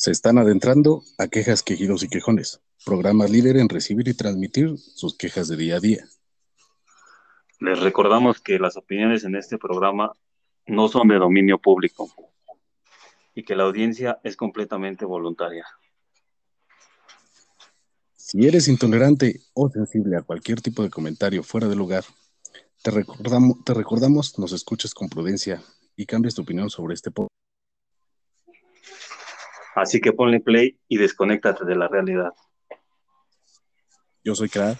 Se están adentrando a quejas, quejidos y quejones, programa líder en recibir y transmitir sus quejas de día a día. Les recordamos que las opiniones en este programa no son de dominio público y que la audiencia es completamente voluntaria. Si eres intolerante o sensible a cualquier tipo de comentario fuera de lugar, te recordamos, te recordamos nos escuches con prudencia y cambies tu opinión sobre este podcast. Así que ponle play y desconéctate de la realidad. Yo soy Kra.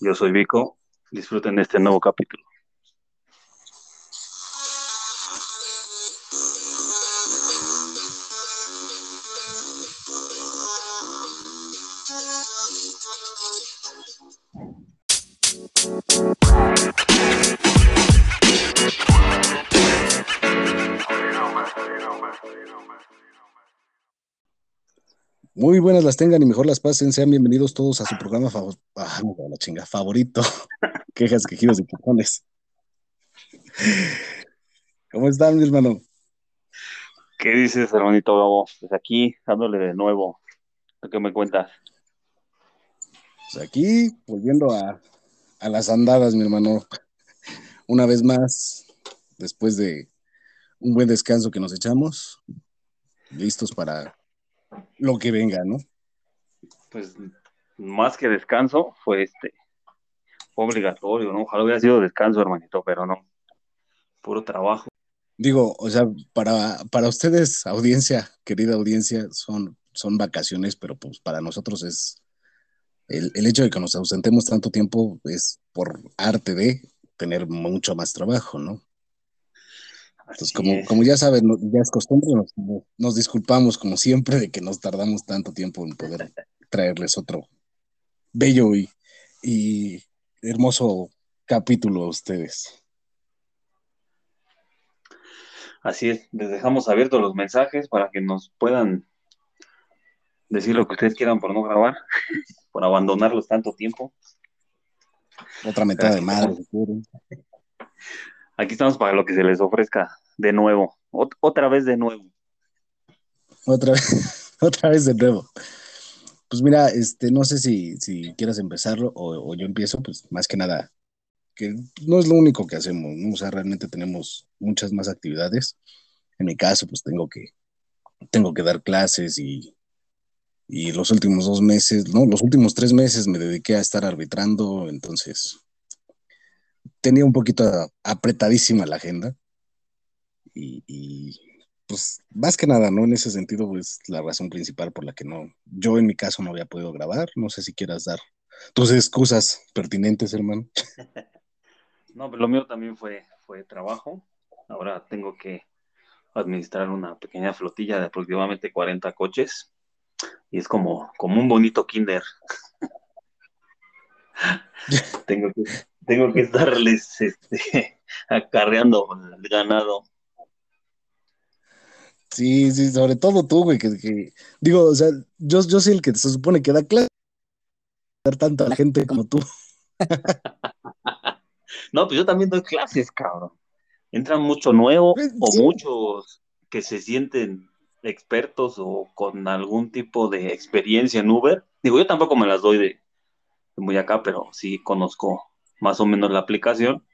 Yo soy Vico. Disfruten de este nuevo capítulo. Muy buenas las tengan y mejor las pasen. Sean bienvenidos todos a su programa ah, favorito. Quejas, quejidos y pujones. ¿Cómo están, mi hermano? ¿Qué dices, hermanito Gabo? Pues aquí, dándole de nuevo. ¿Qué me cuentas? Pues aquí, volviendo a, a las andadas, mi hermano. Una vez más, después de un buen descanso que nos echamos, listos para lo que venga, ¿no? Pues más que descanso, fue este obligatorio, ¿no? Ojalá hubiera sido descanso, hermanito, pero no. Puro trabajo. Digo, o sea, para, para ustedes, audiencia, querida audiencia, son, son vacaciones, pero pues para nosotros es el, el hecho de que nos ausentemos tanto tiempo es por arte de tener mucho más trabajo, ¿no? Entonces, como, como ya saben, ya es costumbre, nos, disculpamos como siempre de que nos tardamos tanto tiempo en poder traerles otro bello y, hermoso capítulo a ustedes. Así es, les dejamos abiertos los mensajes para que nos puedan decir lo que ustedes quieran por no grabar, por abandonarlos tanto tiempo. Otra mitad de madre, Aquí estamos para lo que se les ofrezca de nuevo, otra vez de nuevo. Otra vez, otra vez de nuevo. Pues mira, este, no sé si, si quieras empezarlo o, yo empiezo, pues más que nada, que no es lo único que hacemos, ¿no? O sea, realmente tenemos muchas más actividades. En mi caso, pues tengo que, tengo que dar clases y, y los últimos dos meses, no, los últimos tres meses me dediqué a estar arbitrando, entonces tenía un poquito apretadísima la agenda y, pues más que nada, ¿no? En ese sentido, pues la razón principal por la que no, yo en mi caso no había podido grabar, no sé si quieras dar tus excusas pertinentes, hermano. No, pero lo mío también fue, fue trabajo. Ahora tengo que administrar una pequeña flotilla de aproximadamente 40 coches y es como, como un bonito kinder. tengo, que, tengo que estarles este, acarreando el ganado Sí, sí, sobre todo tú, güey, que, digo, o sea, yo, yo soy el que se supone que da clase tanto a la gente como tú. no, pues yo también doy clases, cabrón. Entran mucho nuevo pues, o muchos que se sienten expertos o con algún tipo de experiencia en Uber. Digo, yo tampoco me las doy de, de muy acá, pero sí conozco más o menos la aplicación.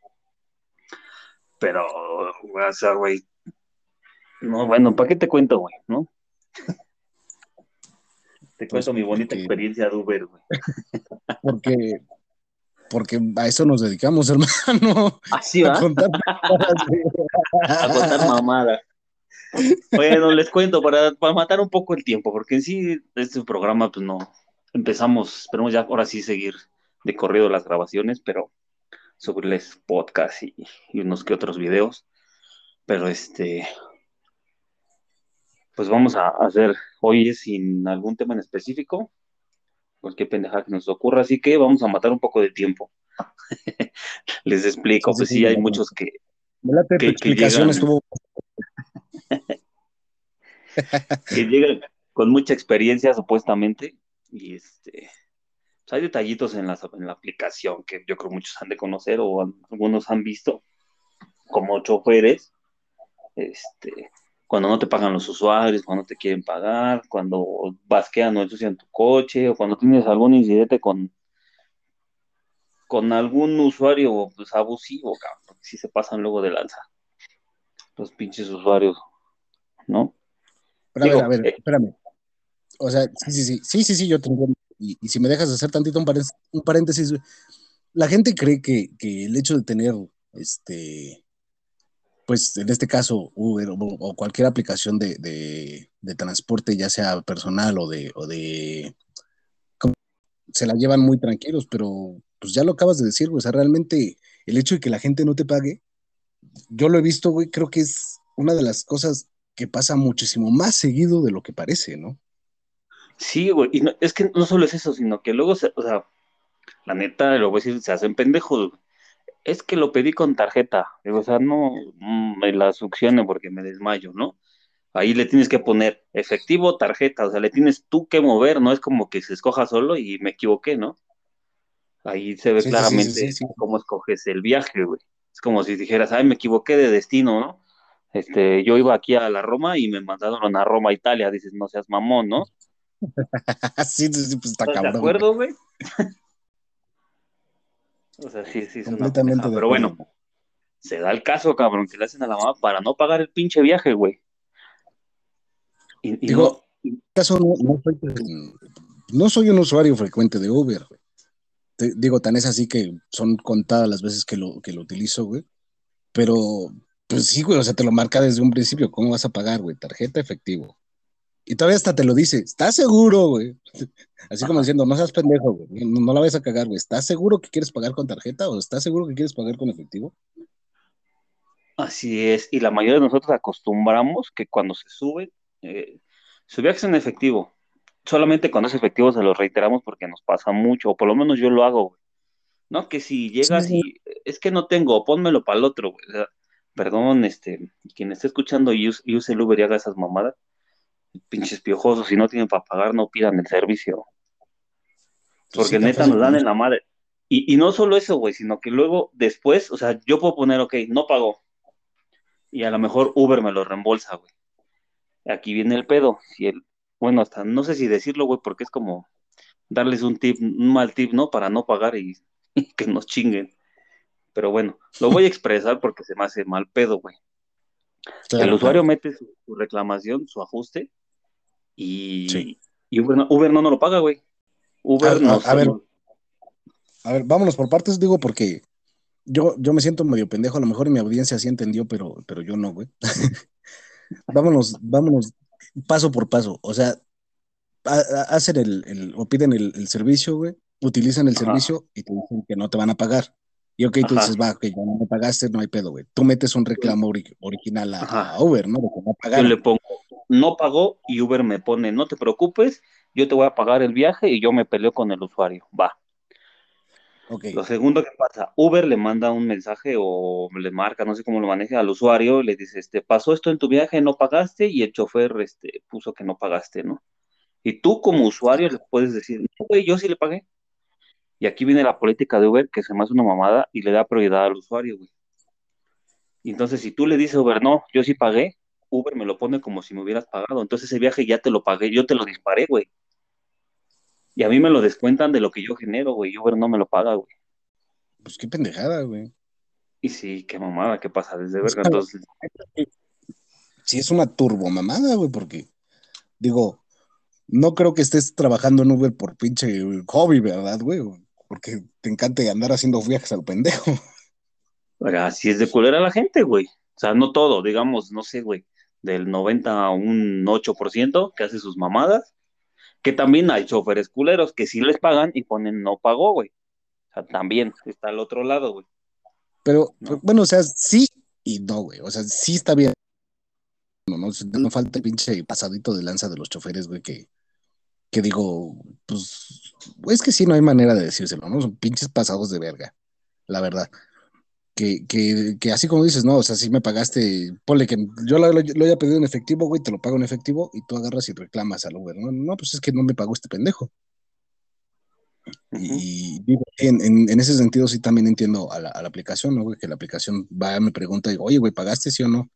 Pero, o sea, güey, no, bueno, ¿para qué te cuento, güey? ¿No? te pues cuento mi bonita experiencia de Uber, güey. Porque, porque a eso nos dedicamos, hermano. Así va. A contar mamadas. Bueno, les cuento para, para matar un poco el tiempo, porque en sí este programa, pues no, empezamos, esperemos ya ahora sí seguir de corrido las grabaciones, pero subirles podcast y, y unos que otros videos. Pero este, pues vamos a hacer hoy sin algún tema en específico, cualquier pendeja que nos ocurra, así que vamos a matar un poco de tiempo. Les explico, pues sí, hay muchos que... que, explicación estuvo... que llegan con mucha experiencia supuestamente y este pues hay detallitos en la, en la aplicación que yo creo muchos han de conocer o algunos han visto como choferes este cuando no te pagan los usuarios, cuando te quieren pagar, cuando basquean o ensucian tu coche, o cuando tienes algún incidente con, con algún usuario pues, abusivo, cabrón, si se pasan luego de lanza. Los pinches usuarios, ¿no? Pero a ver, a ver, eh, espérame. O sea, sí, sí, sí, sí, sí, sí, yo te entiendo. Y, si me dejas hacer tantito un paréntesis, un paréntesis la gente cree que, que el hecho de tener este pues en este caso Uber o, cualquier aplicación de, transporte, ya sea personal o de, o de se la llevan muy tranquilos, pero pues ya lo acabas de decir, güey, o sea, realmente el hecho de que la gente no te pague, yo lo he visto, güey, creo que es una de las cosas que pasa muchísimo más seguido de lo que parece, ¿no? Sí, güey, y es que no solo es eso, sino que luego, o sea, la neta, lo voy a decir, se hacen pendejos, es que lo pedí con tarjeta. o sea, no mm, me la succione porque me desmayo, ¿no? Ahí le tienes que poner efectivo, tarjeta, o sea, le tienes tú que mover, no es como que se escoja solo y me equivoqué, ¿no? Ahí se ve claramente cómo escoges el viaje, güey. Es como si dijeras, ay, me equivoqué de destino, ¿no? Este, yo iba aquí a la Roma y me mandaron a Roma, Italia. Dices, no seas mamón, ¿no? sí, sí, pues está cabrón. ¿De acuerdo, güey? O sea, sí, sí, es una Pero bueno, se da el caso, cabrón, que le hacen a la mamá para no pagar el pinche viaje, güey. Y, Digo, no... caso no, soy, un usuario frecuente de Uber, güey. digo, tan es así que son contadas las veces que lo, que lo utilizo, güey. Pero, pues sí, güey, o sea, te lo marca desde un principio. ¿Cómo vas a pagar, güey? Tarjeta efectivo. Y todavía hasta te lo dice, ¿estás seguro, güey? Así como diciendo, no seas pendejo, güey, no, la vayas a cagar, güey. ¿Estás seguro que quieres pagar con tarjeta o estás seguro que quieres pagar con efectivo? Así es, y la mayoría de nosotros acostumbramos que cuando se sube, eh, su viaje es en efectivo. Solamente cuando es efectivo se lo reiteramos porque nos pasa mucho, o por lo menos yo lo hago, güey. No, que si llegas y es que no tengo, pónmelo para el otro, güey. perdón, este, quien esté escuchando y use el Uber y haga esas mamadas, pinches piojosos, si no tienen para pagar, no pidan el servicio. Pues Porque neta nos dan en la madre. Y, no solo eso, güey, sino que luego, después, o sea, yo puedo poner, ok, no pagó. Y a lo mejor Uber me lo reembolsa, güey. Aquí viene el pedo. Si el, bueno, hasta no sé si decirlo, güey, porque es como darles un tip, un mal tip, ¿no? Para no pagar y, que nos chinguen. Pero bueno, lo voy a expresar porque se me hace mal pedo, güey. el usuario mete su, reclamación, su ajuste, y, Uber, no, Uber no lo paga, güey. Uber no. A, ver, a ver, vámonos por partes, digo, porque yo, yo me siento medio pendejo, a lo mejor mi audiencia sí entendió, pero, pero yo no, güey. vámonos, vámonos paso por paso. O sea, hacen el, o piden el, servicio, güey, utilizan el servicio y te dicen que no te van a pagar. Y ok, tú dices, va, que ya no me pagaste, no hay pedo, güey. Tú metes un reclamo original a, Uber, ¿no? De que no Yo le pongo, no pagó y Uber me pone, no te preocupes, yo te voy a pagar el viaje y yo me peleo con el usuario. Va. Okay. Lo segundo que pasa, Uber le manda un mensaje o le marca, no sé cómo lo maneja al usuario, le dice, este, pasó esto en tu viaje, no pagaste y el chofer este, puso que no pagaste, ¿no? Y tú como usuario le puedes decir, no, güey, yo sí le pagué. Y aquí viene la política de Uber que se me hace una mamada y le da prioridad al usuario, güey. Y entonces si tú le dices, Uber, no, yo sí pagué, Uber me lo pone como si me hubieras pagado. Entonces ese viaje ya te lo pagué, yo te lo disparé, güey. Y a mí me lo descuentan de lo que yo genero, güey. Uber no me lo paga, güey. Pues qué pendejada, güey. Y sí, qué mamada, qué pasa desde verga. Entonces. Sí, es una turbo mamada, güey, porque digo, no creo que estés trabajando en Uber por pinche hobby, ¿verdad, güey? Porque te encanta andar haciendo viajes al pendejo. Pero así es de culera la gente, güey. O sea, no todo, digamos, no sé, güey del 90 a un 8% que hace sus mamadas, que también hay choferes culeros que sí les pagan y ponen no pagó, güey. O sea, también está al otro lado, güey. Pero, bueno, o sea, sí y no, güey. O sea, sí está bien. No, no, no falta el pinche pasadito de lanza de los choferes, güey, que, que digo, pues, es que sí, no hay manera de decírselo, ¿no? Son pinches pasados de verga, la verdad que, así como dices, no, o sea, si me pagaste, ponle que yo lo, haya pedido en efectivo, güey, te lo pago en efectivo y tú agarras y reclamas al Uber, ¿no? No, pues es que no me pagó este pendejo. Y digo, en, ese sentido sí también entiendo a la, aplicación, ¿no, güey? Que la aplicación va, me pregunta, digo, oye, güey, ¿pagaste sí o no?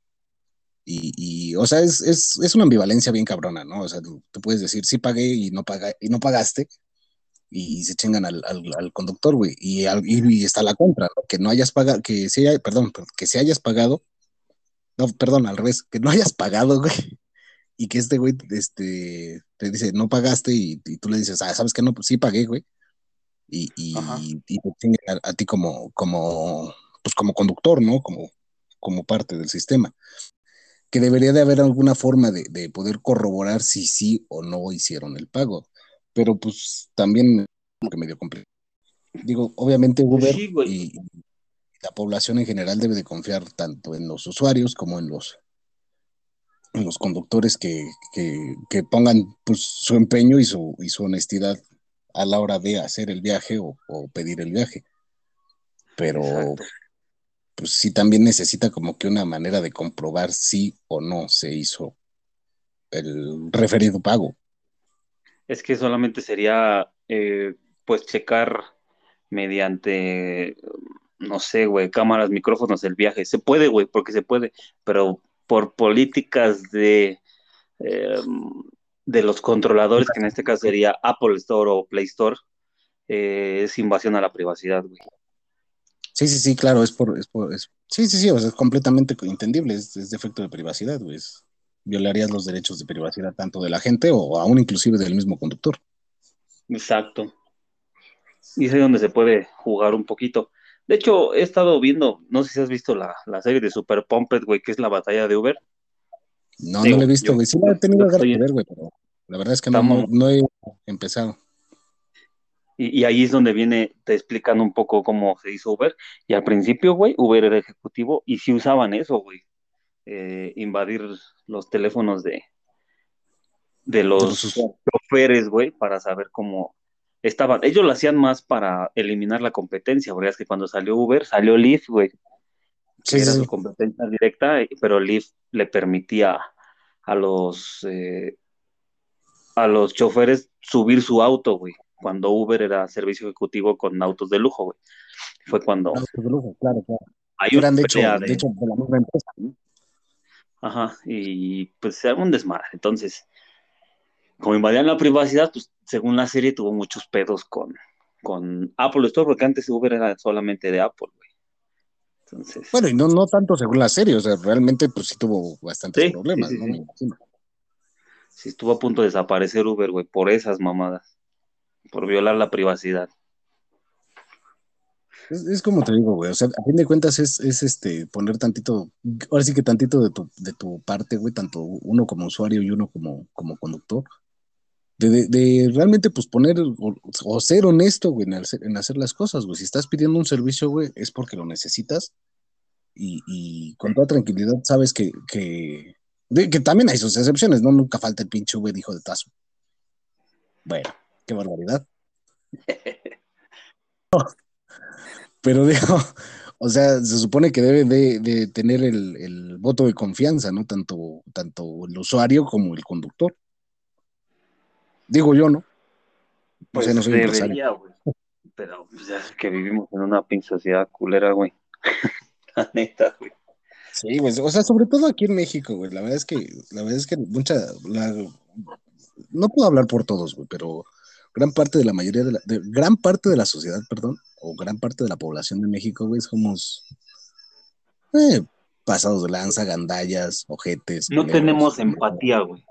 Y, o sea, es, una ambivalencia bien cabrona, ¿no? O sea, tú, puedes decir, sí pagué y no, paga, y no pagaste, y, se chingan al, conductor, güey. Y, y, está la contra, ¿no? Que no hayas pagado, que se haya, perdón, que se hayas pagado, no, perdón, al revés, que no hayas pagado, güey. Y que este güey este, te dice, no pagaste, y, tú le dices, ah, ¿sabes qué? No, pues sí pagué, güey. Y, y, te chingan a, a, ti como, como, pues como conductor, ¿no? Como, como parte del sistema que debería de haber alguna forma de, poder corroborar si sí o no hicieron el pago. Pero pues también lo que medio complicado. Digo, obviamente Uber y, la población en general debe de confiar tanto en los usuarios como en los, en los conductores que, pongan pues, su empeño y su, y su honestidad a la hora de hacer el viaje o, pedir el viaje. Pero pues sí también necesita como que una manera de comprobar si o no se hizo el referido pago. Es que solamente sería, eh, pues, checar mediante, no sé, güey, cámaras, micrófonos del viaje. Se puede, güey, porque se puede, pero por políticas de, em, de los controladores, que en este caso sería Apple Store o Play Store, eh, es invasión a la privacidad, güey. Sí, sí, sí, claro, es por, es por sí, sí, sí, o sea, es completamente entendible, es, defecto de privacidad, güey. Violarías los derechos de privacidad tanto de la gente o aún inclusive del mismo conductor. Exacto. Y es ahí donde se puede jugar un poquito. De hecho, he estado viendo, no sé si has visto la, serie de Super Pumped, güey, que es la batalla de Uber. No, no la he visto, güey. Sí la he tenido que ver, güey, pero la verdad es que no, no he empezado. Y, ahí es donde viene, te explicando un poco cómo se hizo Uber. Y al principio, güey, Uber era ejecutivo y sí usaban eso, güey. Eh, invadir los teléfonos de, de los choferes, güey, para saber cómo estaban. Ellos lo hacían más para eliminar la competencia, porque es que cuando salió Uber, salió Lyft, güey. Sí, era su competencia directa, pero Lyft le permitía a los eh, a los choferes subir su auto, güey cuando Uber era servicio ejecutivo con autos de lujo, güey. Fue cuando. Autos de lujo, claro, claro. Hay una de, hecho, de... de hecho de la misma empresa. Ajá, y pues se un desmadre. Entonces, como invadían la privacidad, pues según la serie tuvo muchos pedos con, con Apple Store, porque antes Uber era solamente de Apple, güey. Entonces... Bueno, y no, no tanto según la serie, o sea, realmente pues sí tuvo bastantes problemas, ¿no? Me imagino. Sí, estuvo a punto de desaparecer Uber, güey, por esas mamadas por violar la privacidad. Es, como te digo, güey, o sea, a fin de cuentas es, este poner tantito, ahora sí que tantito de tu, de tu parte, güey, tanto uno como usuario y uno como, como conductor, de, realmente pues poner o, ser honesto, güey, en hacer, las cosas, güey. Si estás pidiendo un servicio, güey, es porque lo necesitas y, con toda tranquilidad sabes que, que, que también hay sus excepciones, ¿no? Nunca falta el pinche güey hijo de tazo. Bueno, qué barbaridad. Pero digo, o sea, se supone que debe de, tener el, voto de confianza, ¿no? Tanto, tanto el usuario como el conductor. Digo yo, ¿no? Pues no soy debería, güey. Pero pues, ya es que vivimos en una pinche sociedad culera, güey. La neta, güey. Sí, güey. O sea, sobre todo aquí en México, güey. La verdad es que, la verdad es que mucha, no puedo hablar por todos, güey, pero gran parte de la mayoría de la, gran parte de la sociedad, perdón, o gran parte de la población de México, güey, somos eh, pasados de lanza, gandallas, ojetes. No tenemos empatía, güey.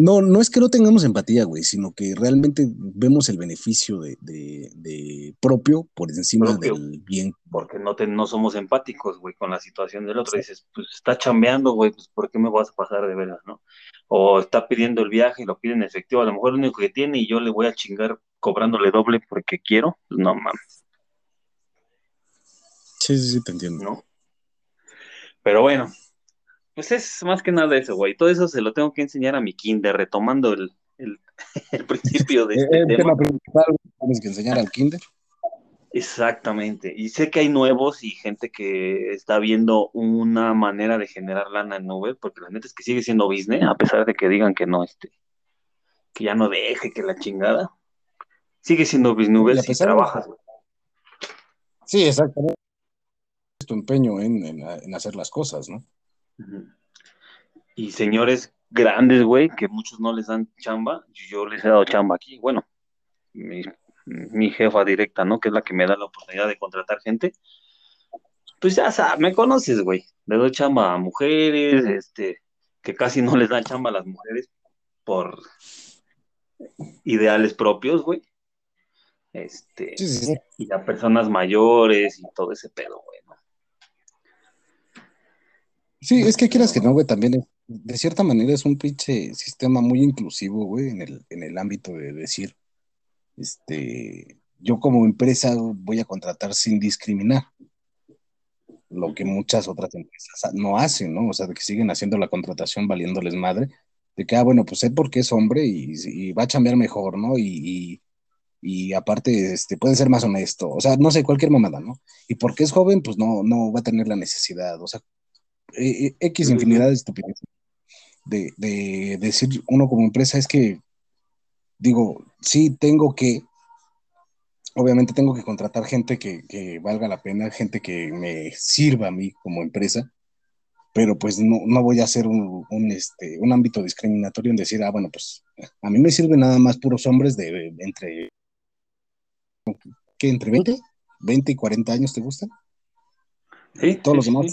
No, no es que no tengamos empatía, güey, sino que realmente vemos el beneficio de, propio por encima del bien. Porque no, no somos empáticos, güey, con la situación del otro. Dices, pues está chambeando, güey, pues ¿por qué me vas a pasar de veras, no? O está pidiendo el viaje y lo pide en efectivo, a lo mejor lo único que tiene y yo le voy a chingar cobrándole doble porque quiero, pues no mames. Sí, sí, sí, te entiendo. ¿No? Pero bueno, pues es más que nada eso, güey. Todo eso se lo tengo que enseñar a mi kinder, retomando el, principio de este el tema. principal tienes que enseñar al kinder. Exactamente. Y sé que hay nuevos y gente que está viendo una manera de generar lana en Uber, porque la neta es que sigue siendo business, a pesar de que digan que no, este, que ya no deje, que la chingada. Sigue siendo business si trabajas, güey. Sí, exactamente. Es tu empeño en hacer las cosas, ¿no? Y señores grandes, güey, que muchos no les dan chamba, yo les he dado chamba aquí. Bueno, mi, jefa directa, ¿no? Que es la que me da la oportunidad de contratar gente. Pues ya sabes, me conoces, güey. Le doy chamba a mujeres, este, que casi no les dan chamba a las mujeres por ideales propios, güey. Este, y a personas mayores y todo ese pedo, güey. Sí, es que quieras que no, güey, también de cierta manera es un pinche sistema muy inclusivo, güey, en el, en el ámbito de decir, este, yo como empresa voy a contratar sin discriminar, lo que muchas otras empresas no hacen, ¿no? O sea, de que siguen haciendo la contratación valiéndoles madre, de que, ah, bueno, pues sé por qué es hombre y, va a chambear mejor, ¿no? Y, y, aparte, este, puede ser más honesto, o sea, no sé, cualquier mamada, ¿no? Y porque es joven, pues no, no va a tener la necesidad, o sea, eh, eh, X infinidad de estupideces de, de, decir uno como empresa es que, digo, sí tengo que, obviamente tengo que contratar gente que, valga la pena, gente que me sirva a mí como empresa, pero pues no, no voy a hacer un, un, este, un ámbito discriminatorio en decir, ah, bueno, pues a mí me sirven nada más puros hombres de entre, ¿qué? ¿Entre 20? ¿20 y 40 años te gustan? Sí, todos los demás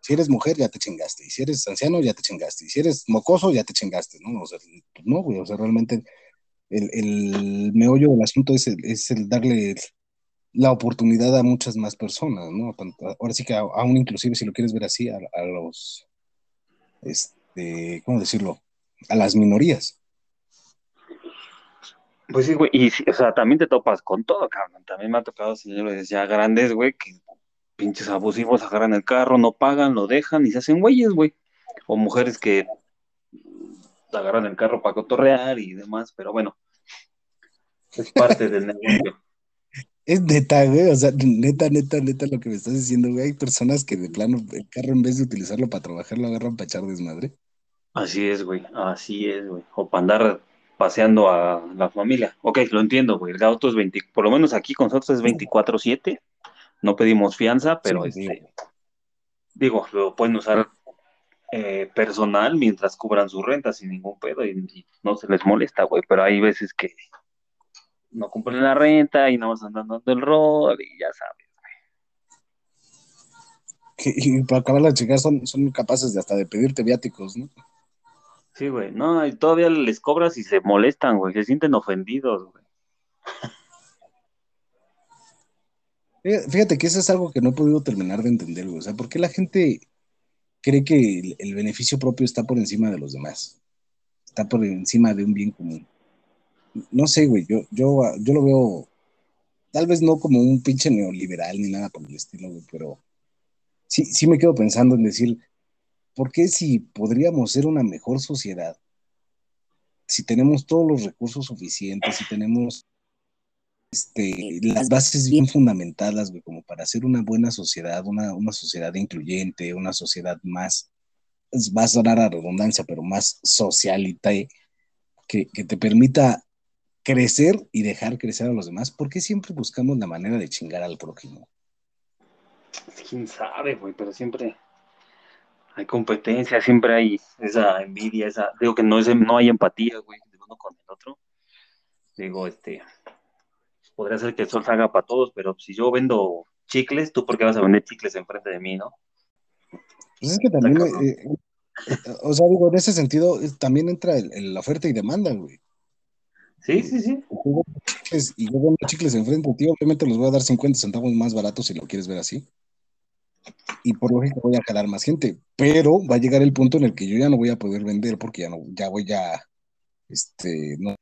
si eres mujer, ya te chingaste. Y si eres anciano, ya te chingaste. Y si eres mocoso, ya te chingaste, ¿no? O sea, pues no, güey. O sea, realmente el, el meollo del asunto es el, es el darle la oportunidad a muchas más personas, ¿no? Ahora sí que aún inclusive, si lo quieres ver así, a, los, este, ¿cómo decirlo? A las minorías. Pues sí, güey, y o sea, también te topas con todo, cabrón. También me ha tocado señores ya grandes, güey, que pinches abusivos agarran el carro, no pagan, lo dejan y se hacen güeyes, güey. O mujeres que agarran el carro para cotorrear y demás, pero bueno, es parte del negocio. Es neta, güey, o sea, neta, neta, neta lo que me estás diciendo, güey. Hay personas que de plano el carro en vez de utilizarlo para trabajar lo agarran para echar desmadre. Así es, güey, así es, güey. O para andar paseando a la familia. Ok, lo entiendo, güey. El auto es 20, por lo menos aquí con nosotros es 24-7 no pedimos fianza, pero este, digo, lo pueden usar eh, personal mientras cubran su renta sin ningún pedo y, no se les molesta, güey, pero hay veces que no cumplen la renta y no van andando el rol y ya sabes, güey. Y para acabar las chicas son, son capaces de hasta de pedirte viáticos, ¿no? Sí, güey, no, y todavía les cobras y se molestan, güey, se sienten ofendidos, güey. Fíjate que eso es algo que no he podido terminar de entender, güey. O sea, ¿por qué la gente cree que el, beneficio propio está por encima de los demás? Está por encima de un bien común. No sé, güey, yo, yo, yo lo veo, tal vez no como un pinche neoliberal ni nada por el estilo, güey, pero sí, sí me quedo pensando en decir, ¿por qué si podríamos ser una mejor sociedad? Si tenemos todos los recursos suficientes, si tenemos este, las bases bien fundamentadas, güey, como para hacer una buena sociedad, una, una sociedad incluyente, una sociedad más, va a sonar a redundancia, pero más socialite, que, que te permita crecer y dejar crecer a los demás, ¿por qué siempre buscamos la manera de chingar al prójimo? Quién sabe, güey, pero siempre hay competencia, siempre hay esa envidia, esa, digo que no, es, no hay empatía, güey, de uno con el otro. Digo, este, podría ser que el sol salga para todos, pero si yo vendo chicles, ¿tú por qué vas a vender chicles enfrente de mí, no? Pues es que también, eh, eh, o sea, digo, en ese sentido, también entra la oferta y demanda, güey. Sí, sí, sí. Y yo vendo chicles enfrente de ti, obviamente los voy a dar 50 centavos más baratos si lo quieres ver así. Y por lógica voy a jalar más gente, pero va a llegar el punto en el que yo ya no voy a poder vender porque ya no, ya voy a, este, no.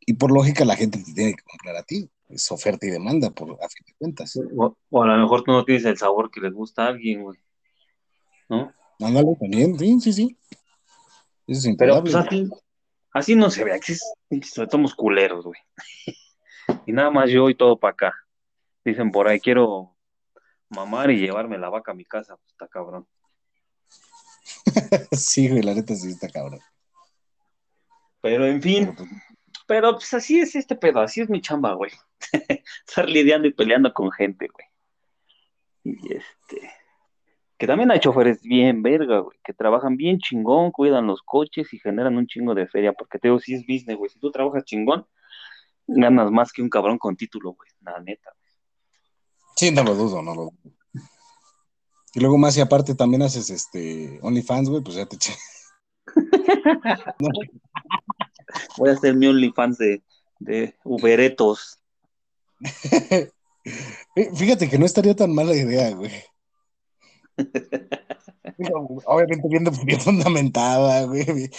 Y por lógica la gente te tiene que comprar a ti es oferta y demanda, por a fin de cuentas. O, a lo mejor tú no tienes el sabor que les gusta a alguien, güey. ¿No? Ándale, también, sí, sí, sí. Eso es Pero pues así, así no se ve, aquí somos culeros, güey. y nada más yo y todo para acá. Dicen por ahí, quiero mamar y llevarme la vaca a mi casa, pues está cabrón. sí, güey, la neta sí está cabrón. Pero en fin, pues, pero pues así es este pedo, así es mi chamba, güey. Estar lidiando y peleando con gente, güey. Y este. Que también hay choferes bien verga, güey, que trabajan bien chingón, cuidan los coches y generan un chingo de feria, porque te digo, si es business, güey, si tú trabajas chingón, ganas más que un cabrón con título, güey, la neta. Sí, no lo dudo, no lo dudo. Y luego más y aparte también haces este OnlyFans, güey, pues ya te eché. Voy a hacer mi OnlyFans de, de Uberetos. Fíjate que no estaría tan mala idea, güey. Obviamente bien, bien fundamentada, güey.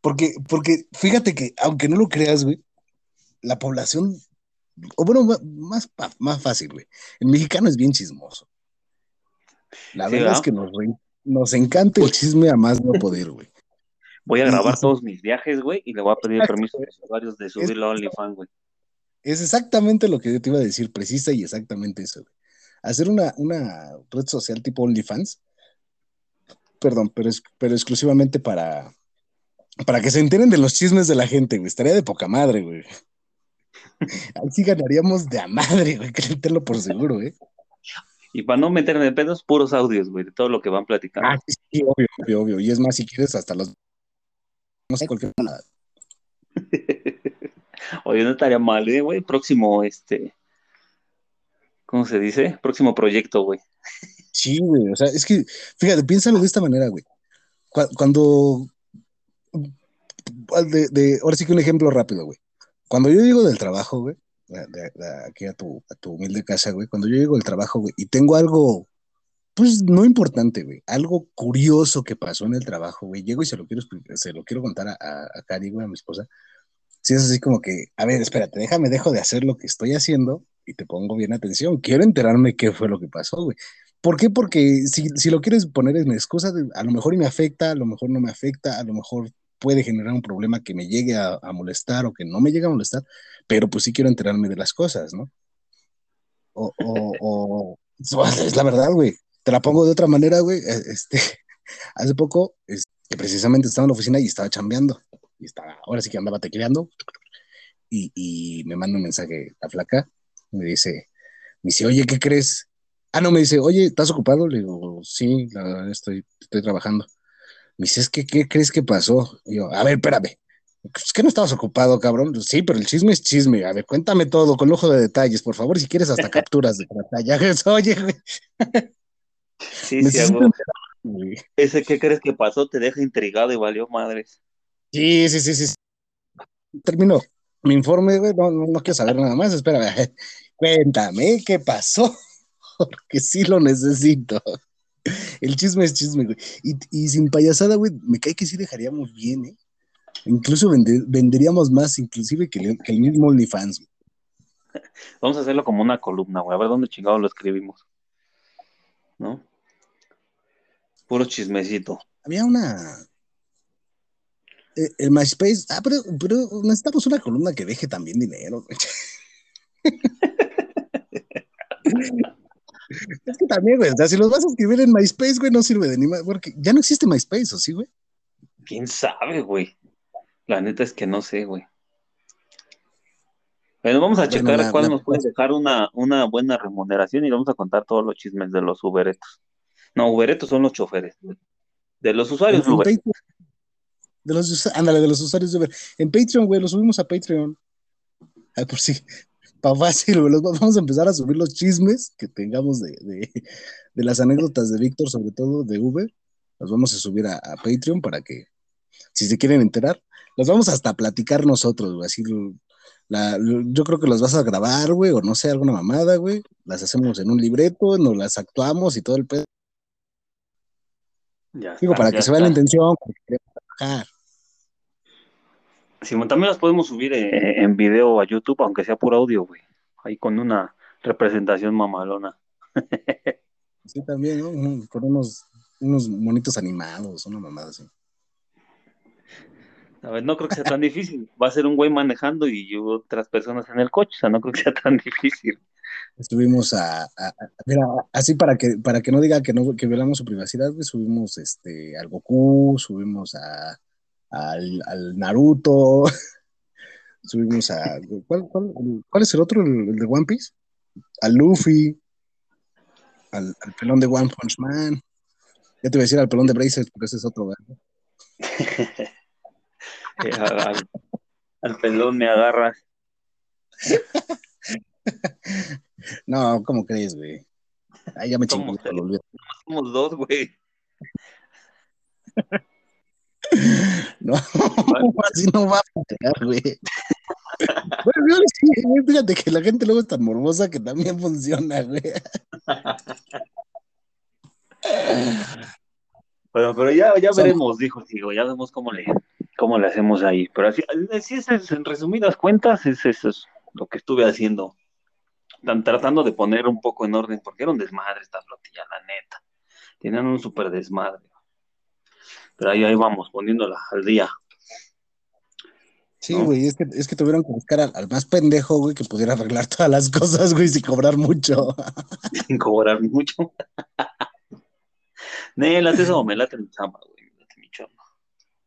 Porque, porque fíjate que, aunque no lo creas, güey, la población, o bueno, más, más fácil, güey. El mexicano es bien chismoso. La verdad es que nos, nos encanta el chisme a más no poder, güey. Voy a grabar todos mis viajes, güey, y le voy a pedir permiso a los usuarios de subirlo a OnlyFans, güey. Es exactamente lo que yo te iba a decir, precisa y exactamente eso, güey. Hacer una, una red social tipo OnlyFans, perdón, pero, es, pero exclusivamente para, para que se enteren de los chismes de la gente, güey. Estaría de poca madre, güey. Ahí sí ganaríamos de a madre, güey, créetelo por seguro, güey. Y para no meter en pedos, puros audios, güey, de todo lo que van platicando. Ah, sí, obvio, obvio, obvio. Y es más, si quieres, hasta los. No sé, cualquier nada. Oye, no estaría mal, ¿eh, güey? Próximo, este. ¿Cómo se dice? Próximo proyecto, güey. Sí, güey. O sea, es que, fíjate, piénsalo de esta manera, güey. Cuando. De, ahora sí que un ejemplo rápido, güey. Cuando yo llego del trabajo, güey, de, aquí a tu, a tu humilde casa, güey, cuando yo llego del trabajo, güey, y tengo algo, pues no importante, güey, algo curioso que pasó en el trabajo, güey, llego y se lo quiero, se lo quiero contar a, a, Cari, güey, a mi esposa. Si es así como que, a ver, espérate, déjame, dejo de hacer lo que estoy haciendo y te pongo bien atención. Quiero enterarme qué fue lo que pasó, güey. ¿Por qué? Porque si, si lo quieres poner en excusa, a lo mejor me afecta, a lo mejor no me afecta, a lo mejor puede generar un problema que me llegue a, molestar o que no me llegue a molestar, pero pues sí quiero enterarme de las cosas, ¿no? O, o, es la verdad, güey. Te la pongo de otra manera, güey. E, este, hace poco, que precisamente estaba en la oficina y estaba chambeando. Y estaba, ahora sí que andaba tecleando. Y, y me manda un mensaje a flaca. Me dice, me dice, oye, ¿qué crees? Ah, no, me dice, oye, ¿estás ocupado? Le digo, sí, la verdad, estoy, estoy trabajando. Me dice, es que, ¿qué crees que pasó? Y yo, a ver, espérame. Es que no estabas ocupado, cabrón. Sí, pero el chisme es chisme. A ver, cuéntame todo con ojo de detalles, por favor, si quieres hasta capturas de batalla. Oye, Sí, sí, Ese ¿qué crees que pasó? Te deja intrigado y valió madres. Sí, sí, sí, sí. Termino mi informe, güey. No, no, quiero saber nada más. Espérame. Cuéntame qué pasó, porque sí lo necesito. El chisme es chisme, güey. Y, sin payasada, güey, me cae que sí dejaríamos bien, ¿eh? Incluso venderíamos más, inclusive, que, el mismo OnlyFans, güey. Vamos a hacerlo como una columna, güey. A ver dónde chingados lo escribimos. ¿No? Puro chismecito. Había una. Eh, el MySpace. Ah, pero, pero necesitamos una columna que deje también dinero. Es que también, güey, o sea, si los vas a escribir en MySpace, güey, no sirve de ni más, porque ya no existe MySpace, ¿o sí, güey? ¿Quién sabe, güey? La neta es que no sé, güey. Bueno, vamos a checar cuál nos puede dejar una, una buena remuneración y vamos a contar todos los chismes de los Uberetos. No, Uberetos son los choferes, De los usuarios de Uber. De los, ándale, de los usuarios de Uber. En Patreon, güey, lo subimos a Patreon. Ay, por si, para fácil, Vamos a empezar a subir los chismes que tengamos de, las anécdotas de Víctor, sobre todo de Uber. Los vamos a subir a, Patreon para que, si se quieren enterar, los vamos hasta a platicar nosotros, güey. Así, yo creo que los vas a grabar, güey, o no sé, alguna mamada, güey. Las hacemos en un libreto, nos las actuamos y todo el pedo. Digo, para que se vea la intención, para que trabajar. Simón, también las podemos subir en, video a YouTube, aunque sea por audio, güey. Ahí con una representación mamalona. sí, también, ¿no? Con unos, unos monitos animados, una mamada así. A ver, no creo que sea tan difícil. Va a ser un güey manejando y otras personas en el coche, o sea, no creo que sea tan difícil. Estuvimos a, mira, así para que para que no diga que no que violamos su privacidad, subimos este al Goku, subimos a al, al Naruto, subimos a... ¿cuál, cuál, es el otro, el, de One Piece? Al Luffy, al, pelón de One Punch Man. Ya te voy a decir al pelón de Brazers, porque ese es otro, ¿verdad? Eh, al, al pelón me agarras. No, ¿cómo crees, güey? Ahí ya me olvidé. Somos dos, güey. No, así no va a funcionar, güey. Bueno, sí, fíjate que la gente luego es tan morbosa que también funciona, güey. Bueno, pero ya, ya veremos, dijo Diego, ya vemos cómo le, cómo le hacemos ahí. Pero así, así es, es, en resumidas cuentas, es eso es lo que estuve haciendo. Tan- tratando de poner un poco en orden, porque era un desmadre esta flotilla, la neta. Tenían un súper desmadre. Pero ahí, ahí vamos, poniéndola al día. Sí, ¿no? güey, es que, es que tuvieron que buscar al, al más pendejo, güey, que pudiera arreglar todas las cosas, güey, sin cobrar mucho. sin cobrar mucho. Nelas, eso me late mi chamba, güey. me late mi chamba.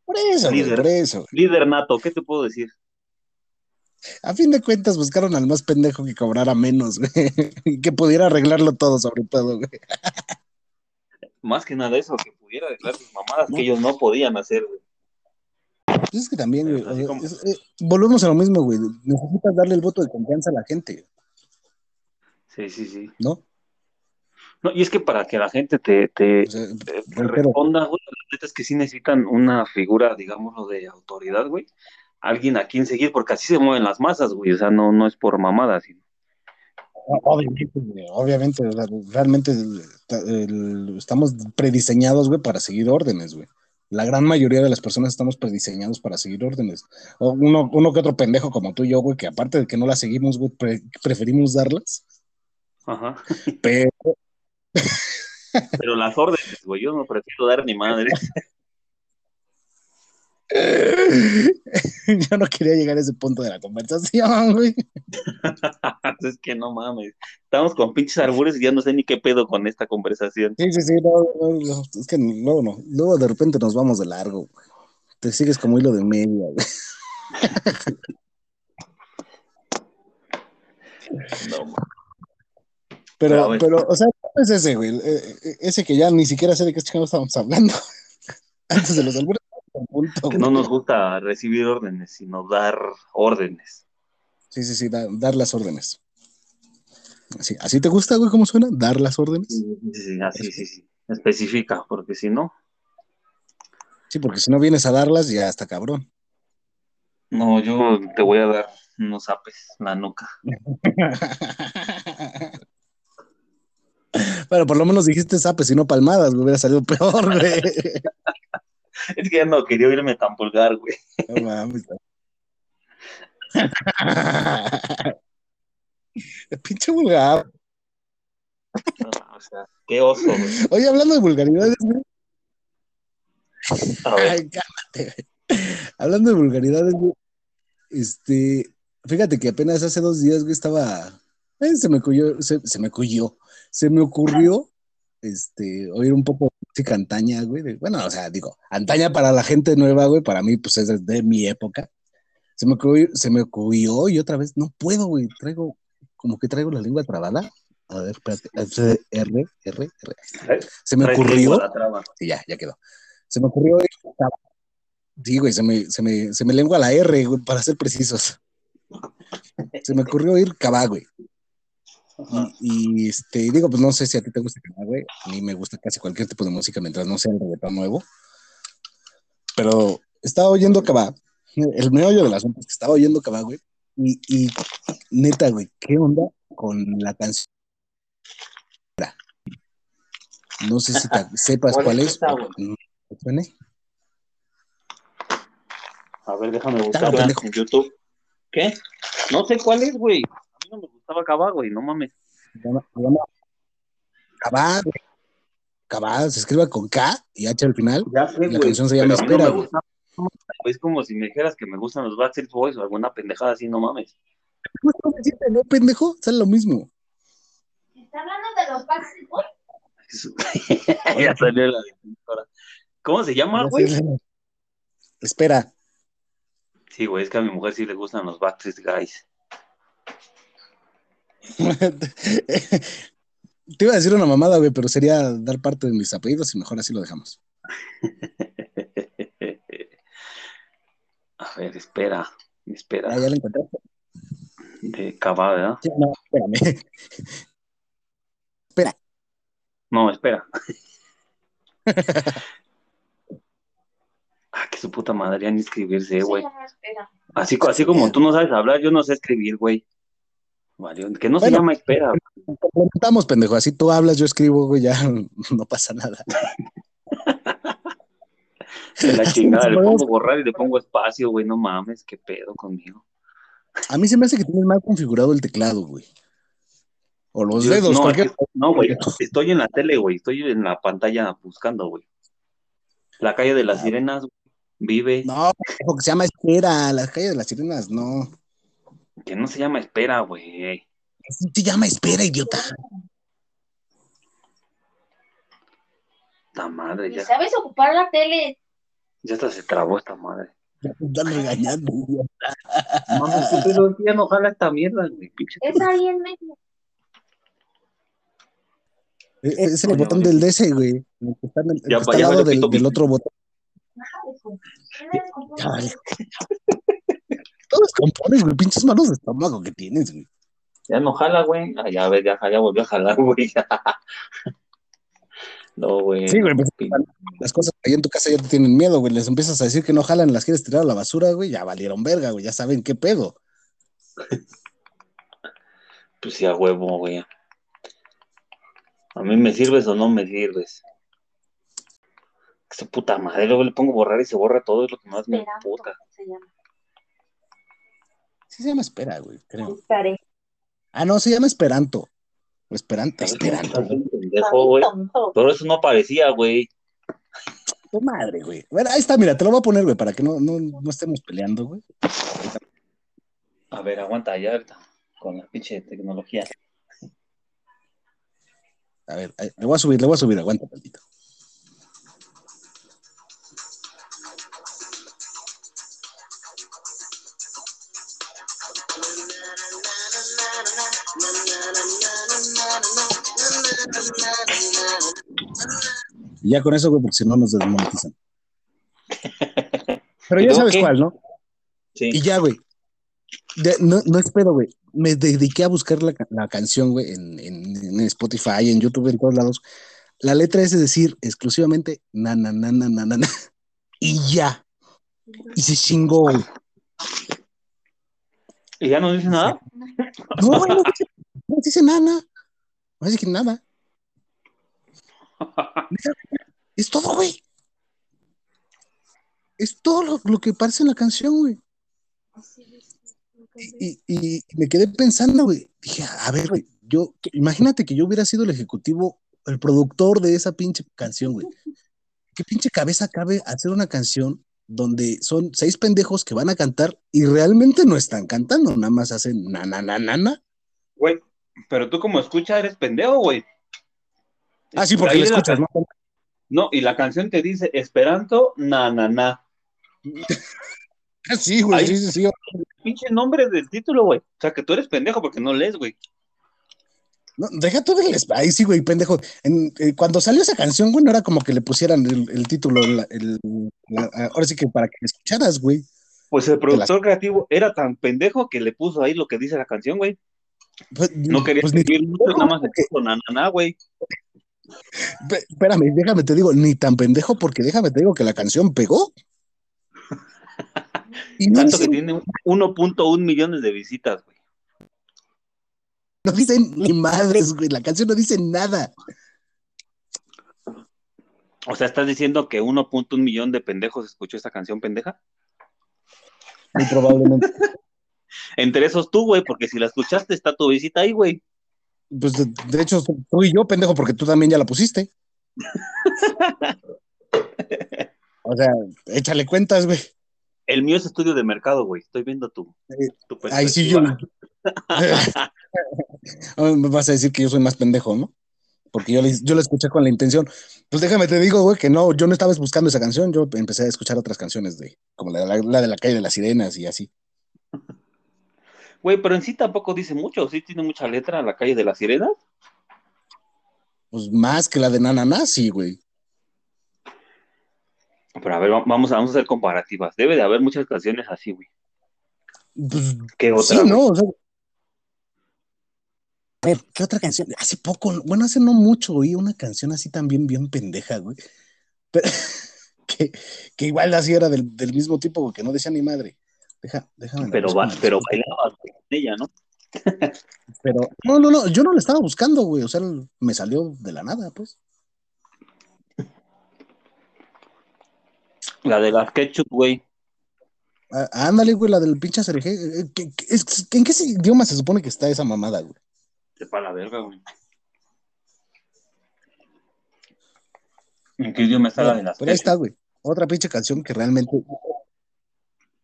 Por eso, güey, Líder. por eso. Líder nato, ¿qué te puedo decir? A fin de cuentas, buscaron al más pendejo que cobrara menos, güey, y que pudiera arreglarlo todo, sobre todo, güey. Más que nada eso, que pudiera arreglar sus mamadas No. que ellos no podían hacer, güey. Pues es que también, güey, Así o sea, como- es- eh, volvemos a lo mismo, güey. Necesitas darle el voto de confianza a la gente, Sí, sí, sí. ¿no? No, y es que para que la gente te, te, O sea, te- te reitero, responda, güey, la neta es que sí necesitan una figura, digámoslo, de autoridad, güey. Alguien a quien seguir, porque así se mueven las masas, güey. O sea, no, no es por mamadas, sino Obviamente, obviamente, realmente el- el- estamos prediseñados, güey, para seguir órdenes, güey. La gran mayoría de las personas estamos prediseñados para seguir órdenes. O uno, uno que otro pendejo como tú y yo, güey, que aparte de que no las seguimos, güey, pre- preferimos darlas. Ajá. Pero, Pero las órdenes, güey, yo no prefiero dar ni madre. yo no quería llegar a ese punto de la conversación, güey. es que no mames. Estamos con pinches arbures y ya no sé ni qué pedo con esta conversación. Sí, sí, sí, no, no, no, es que luego no, luego de repente nos vamos de largo, güey. Te sigues como hilo de media, güey. No. Pero, Pero, pero, o sea, ¿cuál es ese, güey? Eh, eh, Ese que ya ni siquiera sé de qué chingados estamos hablando. Antes de los albures. Punto, que no nos gusta recibir órdenes, sino dar órdenes. Sí, sí, sí, da- dar las órdenes. Así, ¿Así te gusta, güey, cómo suena? ¿Dar las órdenes? Sí, sí, así, sí, sí. Especifica, porque si no, Sí, porque si no vienes a darlas, ya está cabrón. no, yo te voy a dar unos apes, la nuca. Pero por lo menos dijiste zapes y no palmadas, me hubiera salido peor, güey. Es que ya no quería irme tan vulgar, güey. No mames. Pinche vulgar. No, o sea, qué oso, güey. Oye, hablando de vulgaridades, güey. A ver, Ay, cálmate, güey. Hablando de vulgaridades, güey. Este, fíjate que apenas hace dos días, güey, estaba. eh, se me ocurrió, se, se me ocurrió, se me ocurrió, este, oír un poco música antaña, güey. de- bueno, o sea, digo, antaña para la gente nueva, güey, para mí, pues es de mi época. Se me ocurrió, se me ocurrió y otra vez, no puedo, güey, traigo, como que traigo la lengua trabada. A ver, espérate, R, R, R. Se me ocurrió. Sí, ya, ya quedó. Se me ocurrió. Sí, güey, se me, se me, se me lengua la R, güey, para ser precisos. Se me ocurrió ir cabá, güey. Y, y, este, digo, pues no sé si a ti te gusta cabá, güey. A mí me gusta casi cualquier tipo de música mientras no sea el reggaetón nuevo. Pero estaba oyendo cabá. El meollo del asunto es que estaba oyendo cabá, güey. Y, y neta, güey, ¿qué onda con la canción? No sé si te- sepas ¿Cuál cuál es es. esa, güey? No. A ver, déjame Está buscarla en YouTube. ¿Qué? No sé cuál es, güey. No me gustaba Cabá, güey, no mames. Cabá, güey. Cabá, se escribe con K y H al final. Ya sé, La güey. canción se llama Espera, no gusta. Es como si me dijeras que me gustan los Backstreet Boys o alguna pendejada así, no mames. No me siente, ¿no, pendejo? Sale lo mismo. ¿Está hablando de los Backstreet Boys? ya salió la defensora. ¿Cómo se llama, güey? Espera. Sí, güey, es que a mi mujer sí le gustan los Backstreet Guys. Te iba a decir una mamada, güey, pero sería dar parte de mis apellidos y mejor así lo dejamos. A ver, espera, espera. Ah, ya lo encontré. De Cava, ¿verdad? Sí, no, espérame. Espera. No, espera. ah, que su puta madre, ya ni escribirse, güey. no. Así, así como tú no sabes hablar, yo no sé escribir, güey. Que no se llama espera. Complementamos, pendejo. Así tú hablas, yo escribo, güey, ya no pasa nada. De la chingada, le pongo borrar y le pongo espacio, güey. No mames, qué pedo conmigo. A mí se me hace que tienes mal configurado el teclado, güey. O los dedos, no, cualquier- no, güey. Estoy en la tele, güey. Estoy en la pantalla buscando, güey. La calle de las Ah. sirenas, vive. No, pendejo, que se llama Espera, las calles de las sirenas, no. Que no se llama espera, güey. Sí se llama Espera, idiota. Esta madre, ¿Y ya, sabes ocupar la tele? ya hasta se trabó esta madre. Ya te están regañando, idiota. Mames, qué pedo, ya no jala esta mierda, güey. Es ahí en medio. Es, es el botón güey. del DC, güey. El que está, en el- el Ya, que está ya al lado del, otro botón. Ya, vale. Todo descompones, güey. Pinches manos de estómago que tienes, güey. Ya no jala, güey. Ah, ya ves, ya, ya volvió a jalar, güey. No, güey. Sí, güey, pues, las cosas ahí en tu casa ya te tienen miedo, güey. Les empiezas a decir que no jalan, las quieres tirar a la basura, güey. Ya valieron verga, güey. Ya saben qué pedo. Pues sí, a huevo, güey. A mí me sirves o no me sirves. Esa puta madre, luego le pongo borrar y se borra todo, es lo que más me puta. se llama. Sí se llama Espera, güey, creo. Ah, no, se llama Esperanto. O Esperanto, ¿Sabes cómo Esperanto. Pero eso no aparecía, güey. Tu madre, güey. Bueno, ahí está, mira, te lo voy a poner, güey, para que no, no, no estemos peleando, güey. A ver, aguanta ya ahorita, con la pinche tecnología. A ver, le voy a subir, le voy a subir, aguanta, tantito. Y ya con eso, güey, porque si no nos desmonetizan. Pero ¿Y ya sabes qué? cuál, ¿no? Sí. Y ya, güey. No, no espero, güey. Me dediqué a buscar la, ca- la canción, güey, en, en- en Spotify, en YouTube, en todos lados. La letra es de decir exclusivamente na, na, na, na, na, na. Y ya. Y se chingó, güey. ¿Y ya no dice nada? No, güey, no, no dice nada. No dice nada. Es todo, güey. Es todo lo, lo que parece en la canción, güey. Y, y- y me quedé pensando, güey. Dije, a ver, güey, yo, que- imagínate que yo hubiera sido el ejecutivo, el productor de esa pinche canción, güey. ¿Qué pinche cabeza cabe hacer una canción donde son seis pendejos que van a cantar y realmente no están cantando, nada más hacen na, na, na, na, na? Güey, pero tú como escucha eres pendejo, güey. Ah, sí, porque la escuchas, ¿no? No, y la canción te dice Esperanto, na, na, na. Sí, güey, sí, sí, sí. Pinche nombre del título, güey. O sea, que tú eres pendejo porque no lees, güey. No, deja todo el... Ahí sí, güey, pendejo. En- eh, cuando salió esa canción, güey, no era como que le pusieran el, el título, la- el- la- ahora sí que para que la escucharas, güey. Pues el productor creativo era tan pendejo que le puso ahí lo que dice la canción, güey. Pues, No quería pues escribir mucho, nada más le puso na, na, na, güey. Espérame, déjame te digo, ni tan pendejo, porque déjame te digo que la canción pegó. Y no Tanto que tiene 1.1 millones de visitas, güey. no dicen ni madres, güey. La canción no dice nada. O sea, ¿estás diciendo que 1.1 millón de pendejos escuchó esta canción pendeja? Muy probablemente. Entre esos tú, güey, porque si la escuchaste está tu visita ahí, güey. Pues de, de hecho, tú y yo, pendejo, porque tú también ya la pusiste. O sea, échale cuentas, güey. El mío es estudio de mercado, güey. Estoy viendo tu, Eh, tu Ahí sí yo. Me vas a decir que yo soy más pendejo, ¿no? Porque yo, le- yo la escuché con la intención. Pues déjame te digo, güey, que no, yo no estaba buscando esa canción, yo empecé a escuchar otras canciones de, como la, la- la de la calle de las sirenas y así. Güey, pero en sí tampoco dice mucho. Sí tiene mucha letra en la calle de las sirenas. Pues más que la de Nana Nazi, güey. Pero a ver, va- vamos a, vamos a hacer comparativas. Debe de haber muchas canciones así, güey. Pues, ¿Qué otra? sí? ¿no? O sea, a ver, ¿qué otra canción? Hace poco, bueno, hace no mucho oí una canción así también bien pendeja, güey. Pero, que, que igual así era del, del mismo tipo, que no decía ni madre. Deja, déjame. Pero, va, pero con ella, ¿no? Pero, no, no, no, yo no la estaba buscando, güey. O sea, me salió de la nada, pues. La de las ketchup, güey. Ah, ándale, güey, la del pinche Sergé. Eh, ¿qué- qué- es- ¿En qué idioma se supone que está esa mamada, güey? Sepa la verga, güey. ¿En qué idioma está la de las Pero ahí está, güey. Otra pinche canción que realmente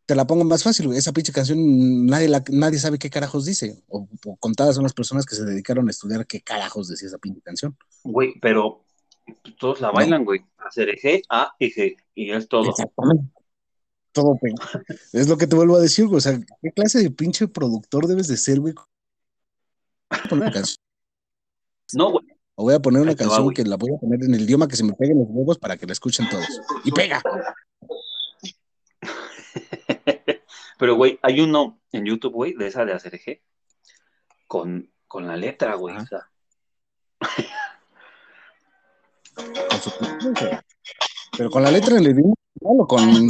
te la pongo más fácil, güey. Esa pinche canción nadie, la, nadie sabe qué carajos dice. O, o contadas son las personas que se dedicaron a estudiar qué carajos decía esa pinche canción. Güey, pero todos la bailan, güey. Hacer G, A y G. Y es todo. Exactamente. Todo pega. Es lo que te vuelvo a decir, güey. O sea, ¿qué clase de pinche productor debes de ser, güey? Voy a poner una canción, No, güey. o voy a poner una Ahí te va, canción güey. que la voy a poner en el idioma que se me peguen los huevos para que la escuchen todos. Y pega. Pero, güey, hay uno en YouTube, güey, de esa de hacer G. Con, con la letra, güey. O sea, Con su- Pero con la letra el idioma o con,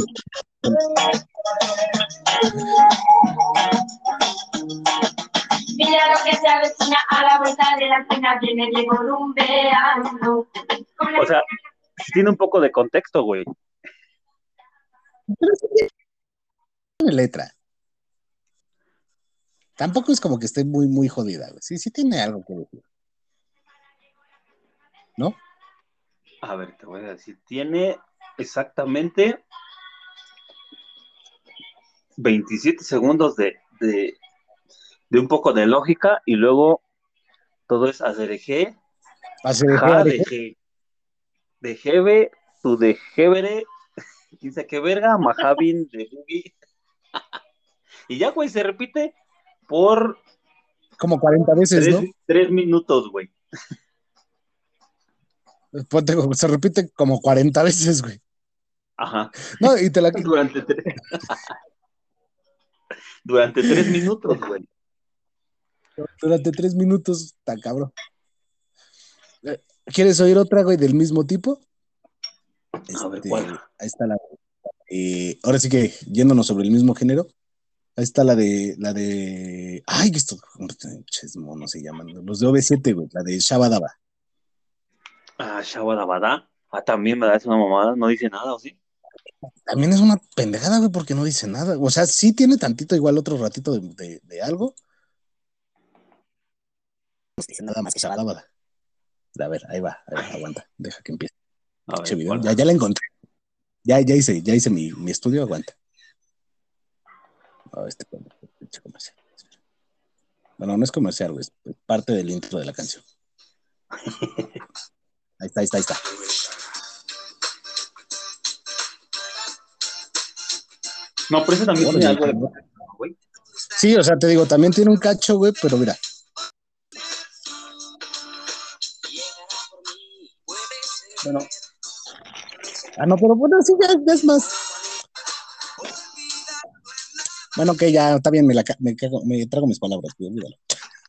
Mira lo que se avecina a la vuelta de la esquina, viene Diego rumbeando. O sea, tiene un poco de contexto, güey. Pero sí tiene letra. Tampoco es como que esté muy, muy jodida, güey. Sí, sí tiene algo que decir. ¿No? A ver, te voy a decir. Tiene exactamente 27 segundos de, de, de un poco de lógica y luego todo es Pase de de Jeve, tu de Jevere, quién sabe qué verga, Mahavin de Boogie. Y ya, güey, se repite por como 40 veces, tres, ¿no? tres minutos, güey. Se repite como 40 veces, güey. Ajá. No, y te la Durante tres. Durante tres minutos, güey. durante tres minutos, está cabrón. Eh, ¿Quieres oír otra, güey, del mismo tipo? A ver, Este, ¿cuál? Ahí está la. Eh, ahora sí que yéndonos sobre el mismo género. Ahí está la de. La de. Ay, esto. Pinches monos se llaman. Los de OV7, güey. La de Shabadaba. Ah, Shabadabada. Ah, también me da una mamada, no dice nada, ¿o sí? También es una pendejada, güey, porque no dice nada. O sea, sí tiene tantito, igual otro ratito de, de- de algo. No dice nada más que Shabadaba. A ver, ahí va, ahí va, aguanta. Deja que empiece. A ver. Ya, ya la encontré. Ya, ya hice, ya hice mi, mi estudio, aguanta. Oh, este pinche comercial. Bueno, no es comercial, güey, es parte del intro de la canción. Ahí está, ahí está, ahí está. No, pero ese también tiene algo de. güey. Sí, o sea, te digo, también tiene un cacho, güey, pero mira. Bueno, Ah, no, pero bueno, sí, ya, ya es más. Bueno, que ya, está bien, me, la, me, cago- me trago mis palabras, olvídalo.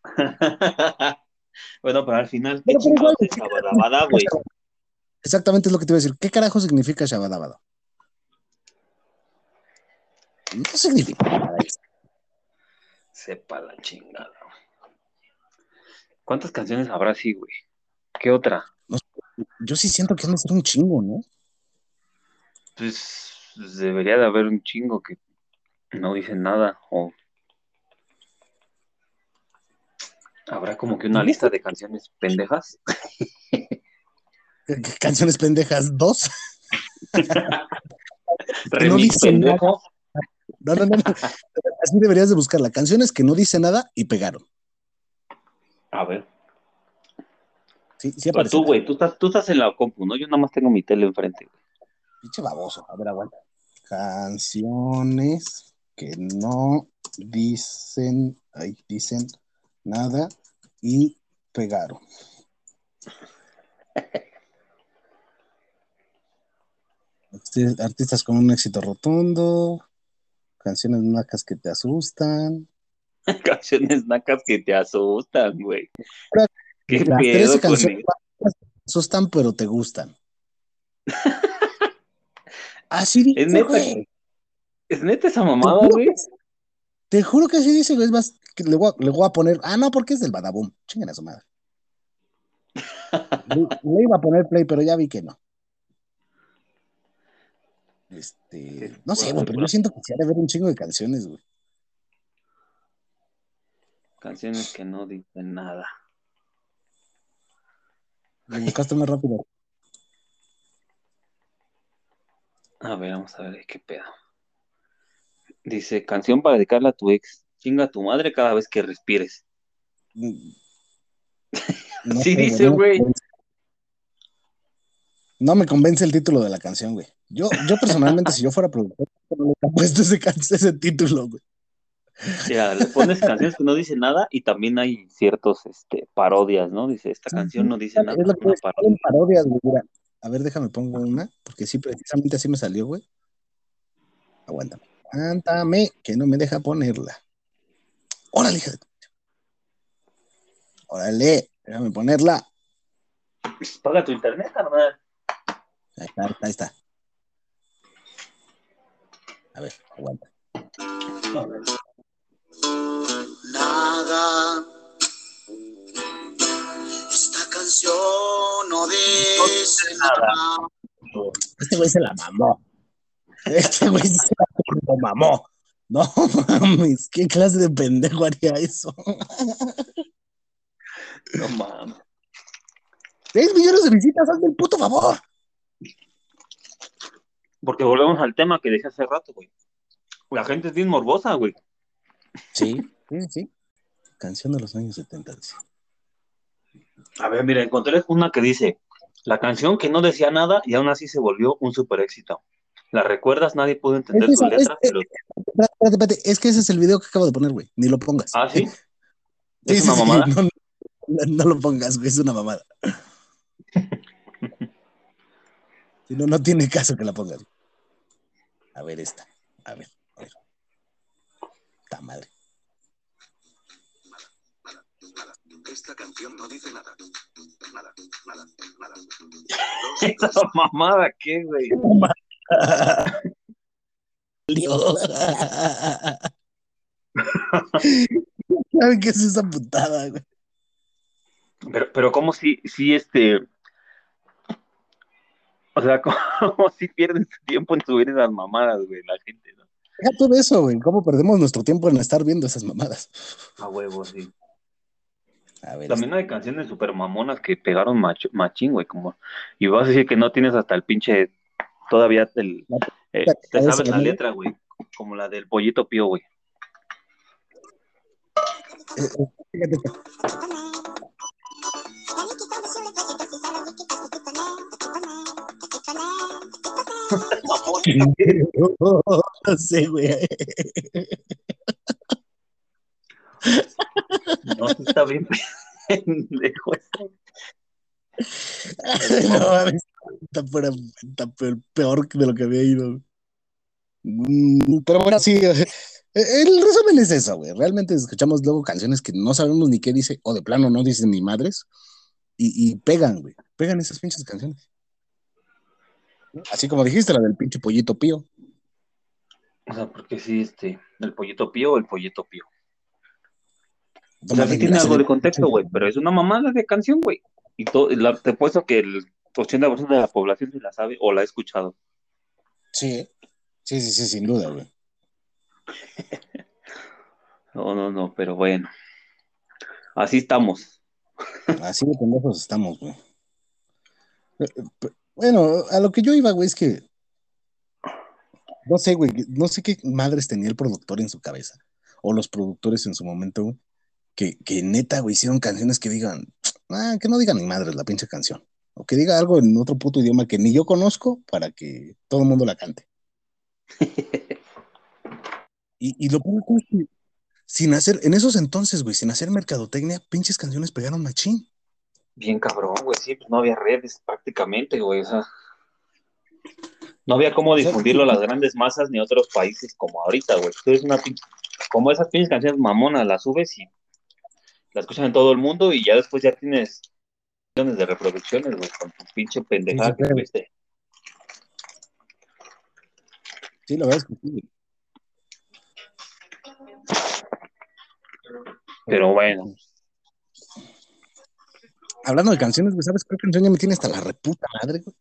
bueno, pero al final, ¿qué Pero, pero igual, chingados es Shabadabada, güey? Exactamente es lo que te iba a decir. ¿Qué carajo significa Shabadabado? No significa nada. Sepa la chingada. ¿Cuántas canciones habrá así, güey? ¿Qué otra? Yo sí siento que han de ser un chingo, ¿no? Pues debería de haber un chingo que no dicen nada. O habrá como que una lista de canciones pendejas. Canciones pendejas dos. Remix dicen nada. pendejo. No, no, no, no. Así deberías de buscarla. Canciones que no dicen nada y pegaron. A ver. Sí, sí Pero aparece. tú, güey, tú estás, tú estás en la compu, ¿no? Yo nada más tengo mi tele enfrente. güey. Pinche baboso. A ver, aguanta. Canciones que no dicen, ay, dicen nada y pegaron. Arti- Artistas con un éxito rotundo, canciones nacas que te asustan. Canciones nacas que te asustan, güey. ¿Qué Las pedo 13 con canciones te asustan, pero te gustan. Así dice, Es neta. güey. ¿Es neta esa mamada, güey? Te juro que así dice, güey. Es más, que le, voy a, le voy a poner. Ah, no, porque es del Badaboom. Chinguen a su madre. Le, le iba a poner play, pero ya vi que no. Este. No sé, güey, pero yo siento que se ha de ver un chingo de canciones, güey. Canciones que no dicen nada. Lo buscaste más rápido. A ver, vamos a ver qué pedo. Dice, canción para dedicarla a tu ex. Chinga a tu madre cada vez que respires. No Sí dice, güey. No me convence el título de la canción, güey. Yo, yo personalmente, si yo fuera productor, no le hubiera puesto ese, título, güey. Ya, le pones canciones que no dicen nada y también hay ciertos este, parodias, ¿no? Dice, esta canción no dice nada. Es lo que es, parodias, güey. A ver, déjame pongo una, porque sí, precisamente así me salió, güey. Aguántame. Cántame, que no me deja ponerla. Órale, hija de tu- Órale, déjame ponerla. Paga tu internet, carnal. Ahí está, ahí está. A ver, aguanta. Nada. Canción no dice nada. Este güey se la mamó. Este güey se la mamó. No mames, ¿qué clase de pendejo haría eso? No mames. 6 millones de visitas, hazme el puto favor. Porque volvemos al tema que dije hace rato, güey. La gente es bien morbosa, güey. Sí, sí, sí. Canción de los años 70. dice. A ver, mira, encontré una que dice, la canción que no decía nada y aún así se volvió un super éxito. ¿La recuerdas? Nadie pudo entender Es su esa, letra, es- pero... Espérate, espérate, espérate, Es que ese es el video que acabo de poner, güey. Ni lo pongas. Ah, ¿sí? Sí, ¿Es sí, una sí, mamada? No, no- no lo pongas, güey. Es una mamada. Si no, no tiene caso que la pongas. A ver esta. A ver, a ver. Ta madre. Esta canción no dice nada. Nada, nada, nada. ¿Esa mamada qué, güey? Dios. ¿Saben qué es esa putada, güey? Pero, pero como si, si este... O sea, como si pierden su tiempo en subir esas mamadas, güey, la gente, ¿no? Deja todo eso, güey. ¿Cómo perdemos nuestro tiempo en estar viendo esas mamadas? A huevo, sí. A ver, También hay canciones super mamonas que pegaron macho- machín, güey, como... Y vas a decir que no tienes hasta el pinche... Todavía el, eh, te sabes la letra, güey. Como la del pollito pío, güey. eh, eh. No sé, güey. No, está bien pendejo. No está, fuera- está peor, peor de lo que había ido. Mm, Pero bueno, sí, eh, el resumen es eso, güey. Realmente escuchamos luego canciones que no sabemos ni qué dice, o de plano no dicen ni madres, y, y pegan, güey. Pegan esas pinches canciones. Así como dijiste, la del pinche pollito pío. O sea, porque sí, este, el pollito pío o el pollito pío. O sea, Tómale sí tiene algo de contexto, güey, pero es una mamada de canción, güey. Y todo, la- te puesto que el 80% de la población se la sabe o la ha escuchado. Sí, sí, sí, sí, sin duda, güey. No, no, no, pero bueno. Así estamos. Así de pendejos estamos, güey. Bueno, a lo que yo iba, güey, es que no sé, güey, no sé qué madres tenía el productor en su cabeza, o los productores en su momento, güey, que, que neta, güey, hicieron canciones que digan, ah, que no digan ni madres la pinche canción, o que diga algo en otro puto idioma que ni yo conozco para que todo el mundo la cante. Y, y lo es que sin hacer, en esos entonces, güey, sin hacer mercadotecnia, pinches canciones pegaron machín. Bien cabrón, güey, sí, pues no había redes prácticamente, güey, o sea, no había cómo difundirlo a las grandes masas ni a otros países como ahorita, güey. Entonces, una pin- como esas pinches canciones mamonas las subes y las escuchan en todo el mundo y ya después ya tienes millones de reproducciones, güey, con tu pinche pendejada Sí, que tuviste. Sí, la verdad es que sí. güey. Pero bueno, Hablando de canciones, güey, ¿sabes qué canción ya me tiene hasta la reputa madre, güey?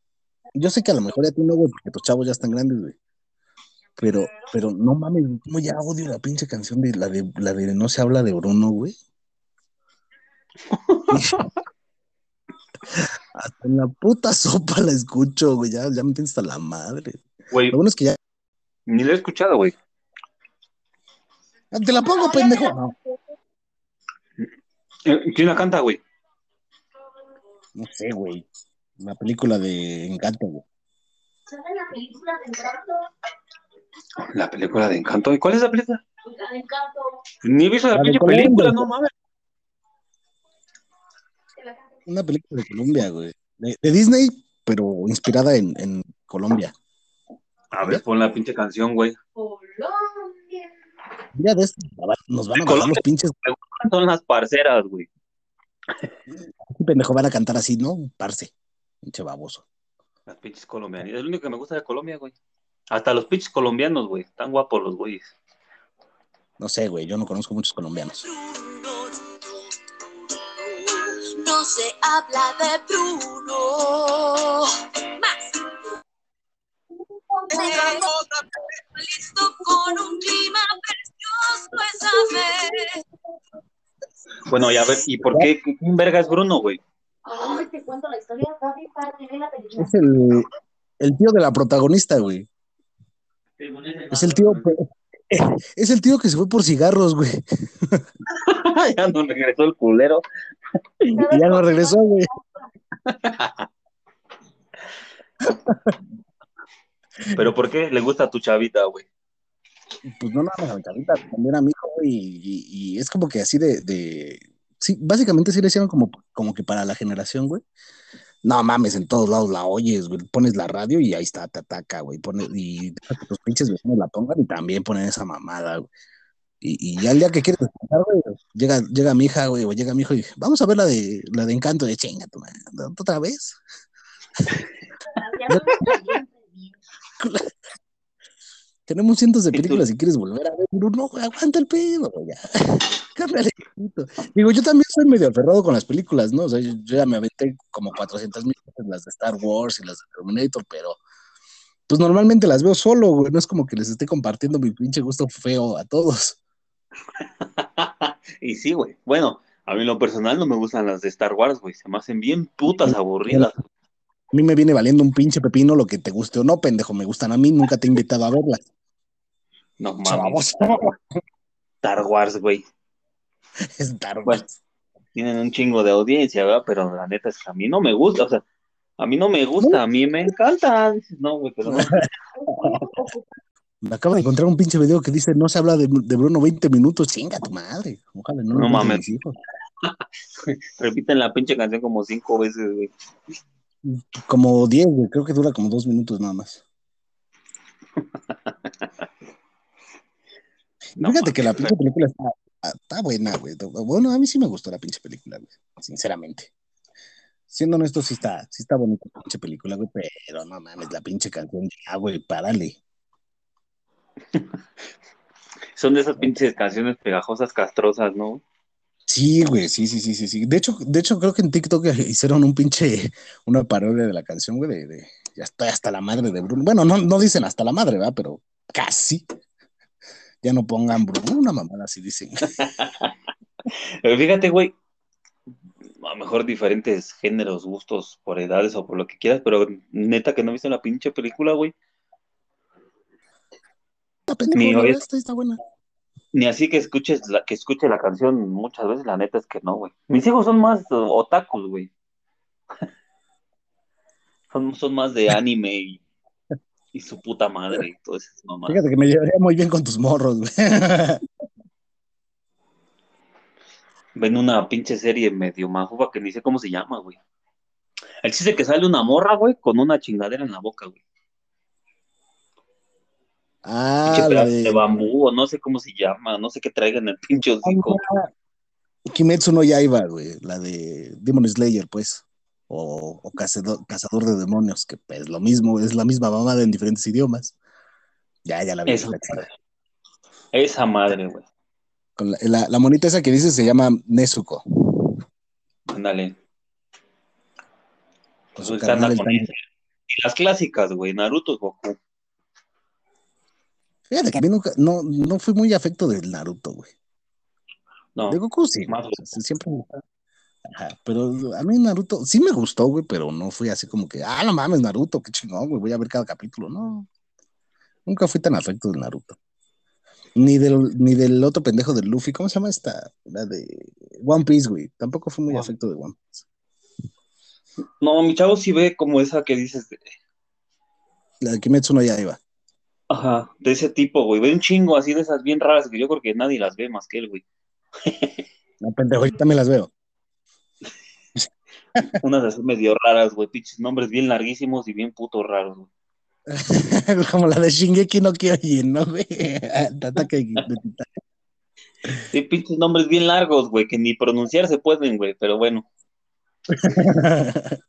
Yo sé que a lo mejor ya tiene, güey, porque tus chavos ya están grandes, güey. Pero, pero no mames, cómo ya odio la pinche canción de la de la de No se habla de Bruno, güey. Hasta en la puta sopa la escucho, güey. Ya, ya me tiene hasta la madre. güey, Lo bueno es que ya. ni lo he escuchado, güey. Te la pongo, pendejo. No, Eh, ¿Quién la canta, güey? no sé, güey. La película de Encanto, güey. ¿Sabes la película de Encanto? La película de Encanto. ¿Y cuál es la película? La de Encanto. Ni he visto la La pinche película, no mames. Una película de Colombia, güey. De, de Disney, pero inspirada en, en Colombia. A ver, pon la pinche canción, güey. Colombia. Ya de esto nos van a Colombia. los pinches. Son las parceras, güey. Qué pendejo van a cantar así, ¿no? Parce. Pinche baboso. Las pinches colombianas. Es lo único que me gusta de Colombia, güey. Hasta los pinches colombianos, güey. Están guapos los güeyes. No sé, güey. Yo no conozco muchos colombianos. No se habla de Bruno. Más. Listo con un clima precioso esa vez. Bueno, ya a ver, ¿y por qué? ¿Quién verga es Bruno, güey? Ay, te cuento la historia. Papi, parte de la película. Es el, el tío de la protagonista, güey. Es el tío. Es el tío que se fue por cigarros, güey. ya no regresó el culero. Y ya no regresó, güey. ¿Pero por qué le gusta a tu chavita, güey? Pues no, no, no, ahorita también a mi hijo, güey. Y, y- y es como que así de, de. Sí, básicamente sí le hicieron como, como que para la generación, güey. No mames, en todos lados la oyes, güey. Pones la radio y ahí está, te ataca, güey. Pones, y tus pinches vecinos la pongan y también ponen esa mamada, güey. Y, y ya el día que quieres descansar, güey, llega, llega mi hija, güey, o llega mi hijo y vamos a ver la de la de encanto de chinga, otra vez. Ya no me bien. Tenemos cientos de películas si quieres volver a ver, güey, aguanta el pedo, ya. Digo, yo también soy medio aferrado con las películas, ¿no? O sea, yo, yo ya me aventé como 400 mil las de Star Wars y las de Terminator, pero pues normalmente las veo solo, güey. No es como que les esté compartiendo mi pinche gusto feo a todos. y sí, güey. Bueno, a mí en lo personal no me gustan las de Star Wars, güey. Se me hacen bien putas aburridas. A mí me viene valiendo un pinche pepino lo que te guste o no, pendejo. Me gustan a mí, nunca te he invitado a verlas. No mames. Star Wars, güey. Star Bueno. Wars. Tienen un chingo de audiencia, ¿verdad? Pero la neta es que a mí no me gusta, o sea, a mí no me gusta, a mí me encanta. Dices, No, güey, pero no. Me acabo de encontrar un pinche video que dice no se habla de, de Bruno 20 minutos. Chinga tu madre. Ojalá no, No lo mames. Repiten la pinche canción como cinco veces, güey. Como 10, güey. Creo que dura como dos minutos nada más. No Fíjate que la pinche película está, está buena, güey. Bueno, a mí sí me gustó la pinche película, güey. Sinceramente. Siendo honesto, sí está, sí está bonita la pinche película, güey. Pero no mames, la pinche canción ya, güey, párale. Son de esas pinches canciones pegajosas, castrosas, ¿no? Sí, güey, sí, sí, sí, sí, sí. De hecho, de hecho, creo que en TikTok hicieron un pinche, una parodia de la canción, güey, de, de ya estoy hasta la madre de Bruno. Bueno, no, no dicen hasta la madre, ¿verdad? Pero casi. Ya no pongan Bruno, una mamada así dicen. Pero fíjate, güey, a lo mejor diferentes géneros, gustos, por edades o por lo que quieras, pero neta que no viste la pinche película, güey. Ni está, buena. Ni así que escuches la, que escuche la canción muchas veces, la neta es que no, güey. Mis hijos son más otakus, güey. Son, son más de anime y, y su puta madre y todo eso, mamá. Fíjate que me llevaría muy bien con tus morros, güey. ven una pinche serie medio majuba que ni sé cómo se llama, güey. El chiste que sale una morra, güey, con una chingadera en la boca, güey. Ah, Pinche la pedazo de... de bambú, o no sé cómo se llama, no sé qué traigan el pinche hocico. Kimetsu no Yaiba, güey. La de Demon Slayer, pues. O, o cazador, cazador de demonios, que es lo mismo, es la misma mamada en diferentes idiomas. Ya, ya la vi. Esa la. Esa madre, güey. La, la, la monita esa que dices se llama Nezuko. Ándale. Pues esa. Y las clásicas, güey, Naruto, Goku. Fíjate que a mí nunca, no, no fui muy afecto del Naruto, güey. No, De Goku sí, Más o sea, sí, siempre me. Ajá, pero a mí Naruto sí me gustó, güey, pero no fui así como que, ah, no mames, Naruto, qué chingón, güey, voy a ver cada capítulo. No, nunca fui tan afecto del Naruto. Ni del, ni del otro pendejo del Luffy, ¿cómo se llama esta? La de One Piece, güey. Tampoco fui muy afecto de One Piece. no, mi chavo sí ve como esa que dices, de- La de Kimetsu no Yaiba. ajá, de ese tipo, güey. Ve un chingo así de esas bien raras que yo creo que nadie las ve más que él, güey. No, pendejo, yo también las veo. Unas así medio raras, güey, pinches nombres bien larguísimos y bien putos raros, güey. Como la de Shingeki no Kyojin, ¿no, güey? Sí, pinches nombres bien largos, güey, que ni pronunciar se pueden, güey, pero bueno.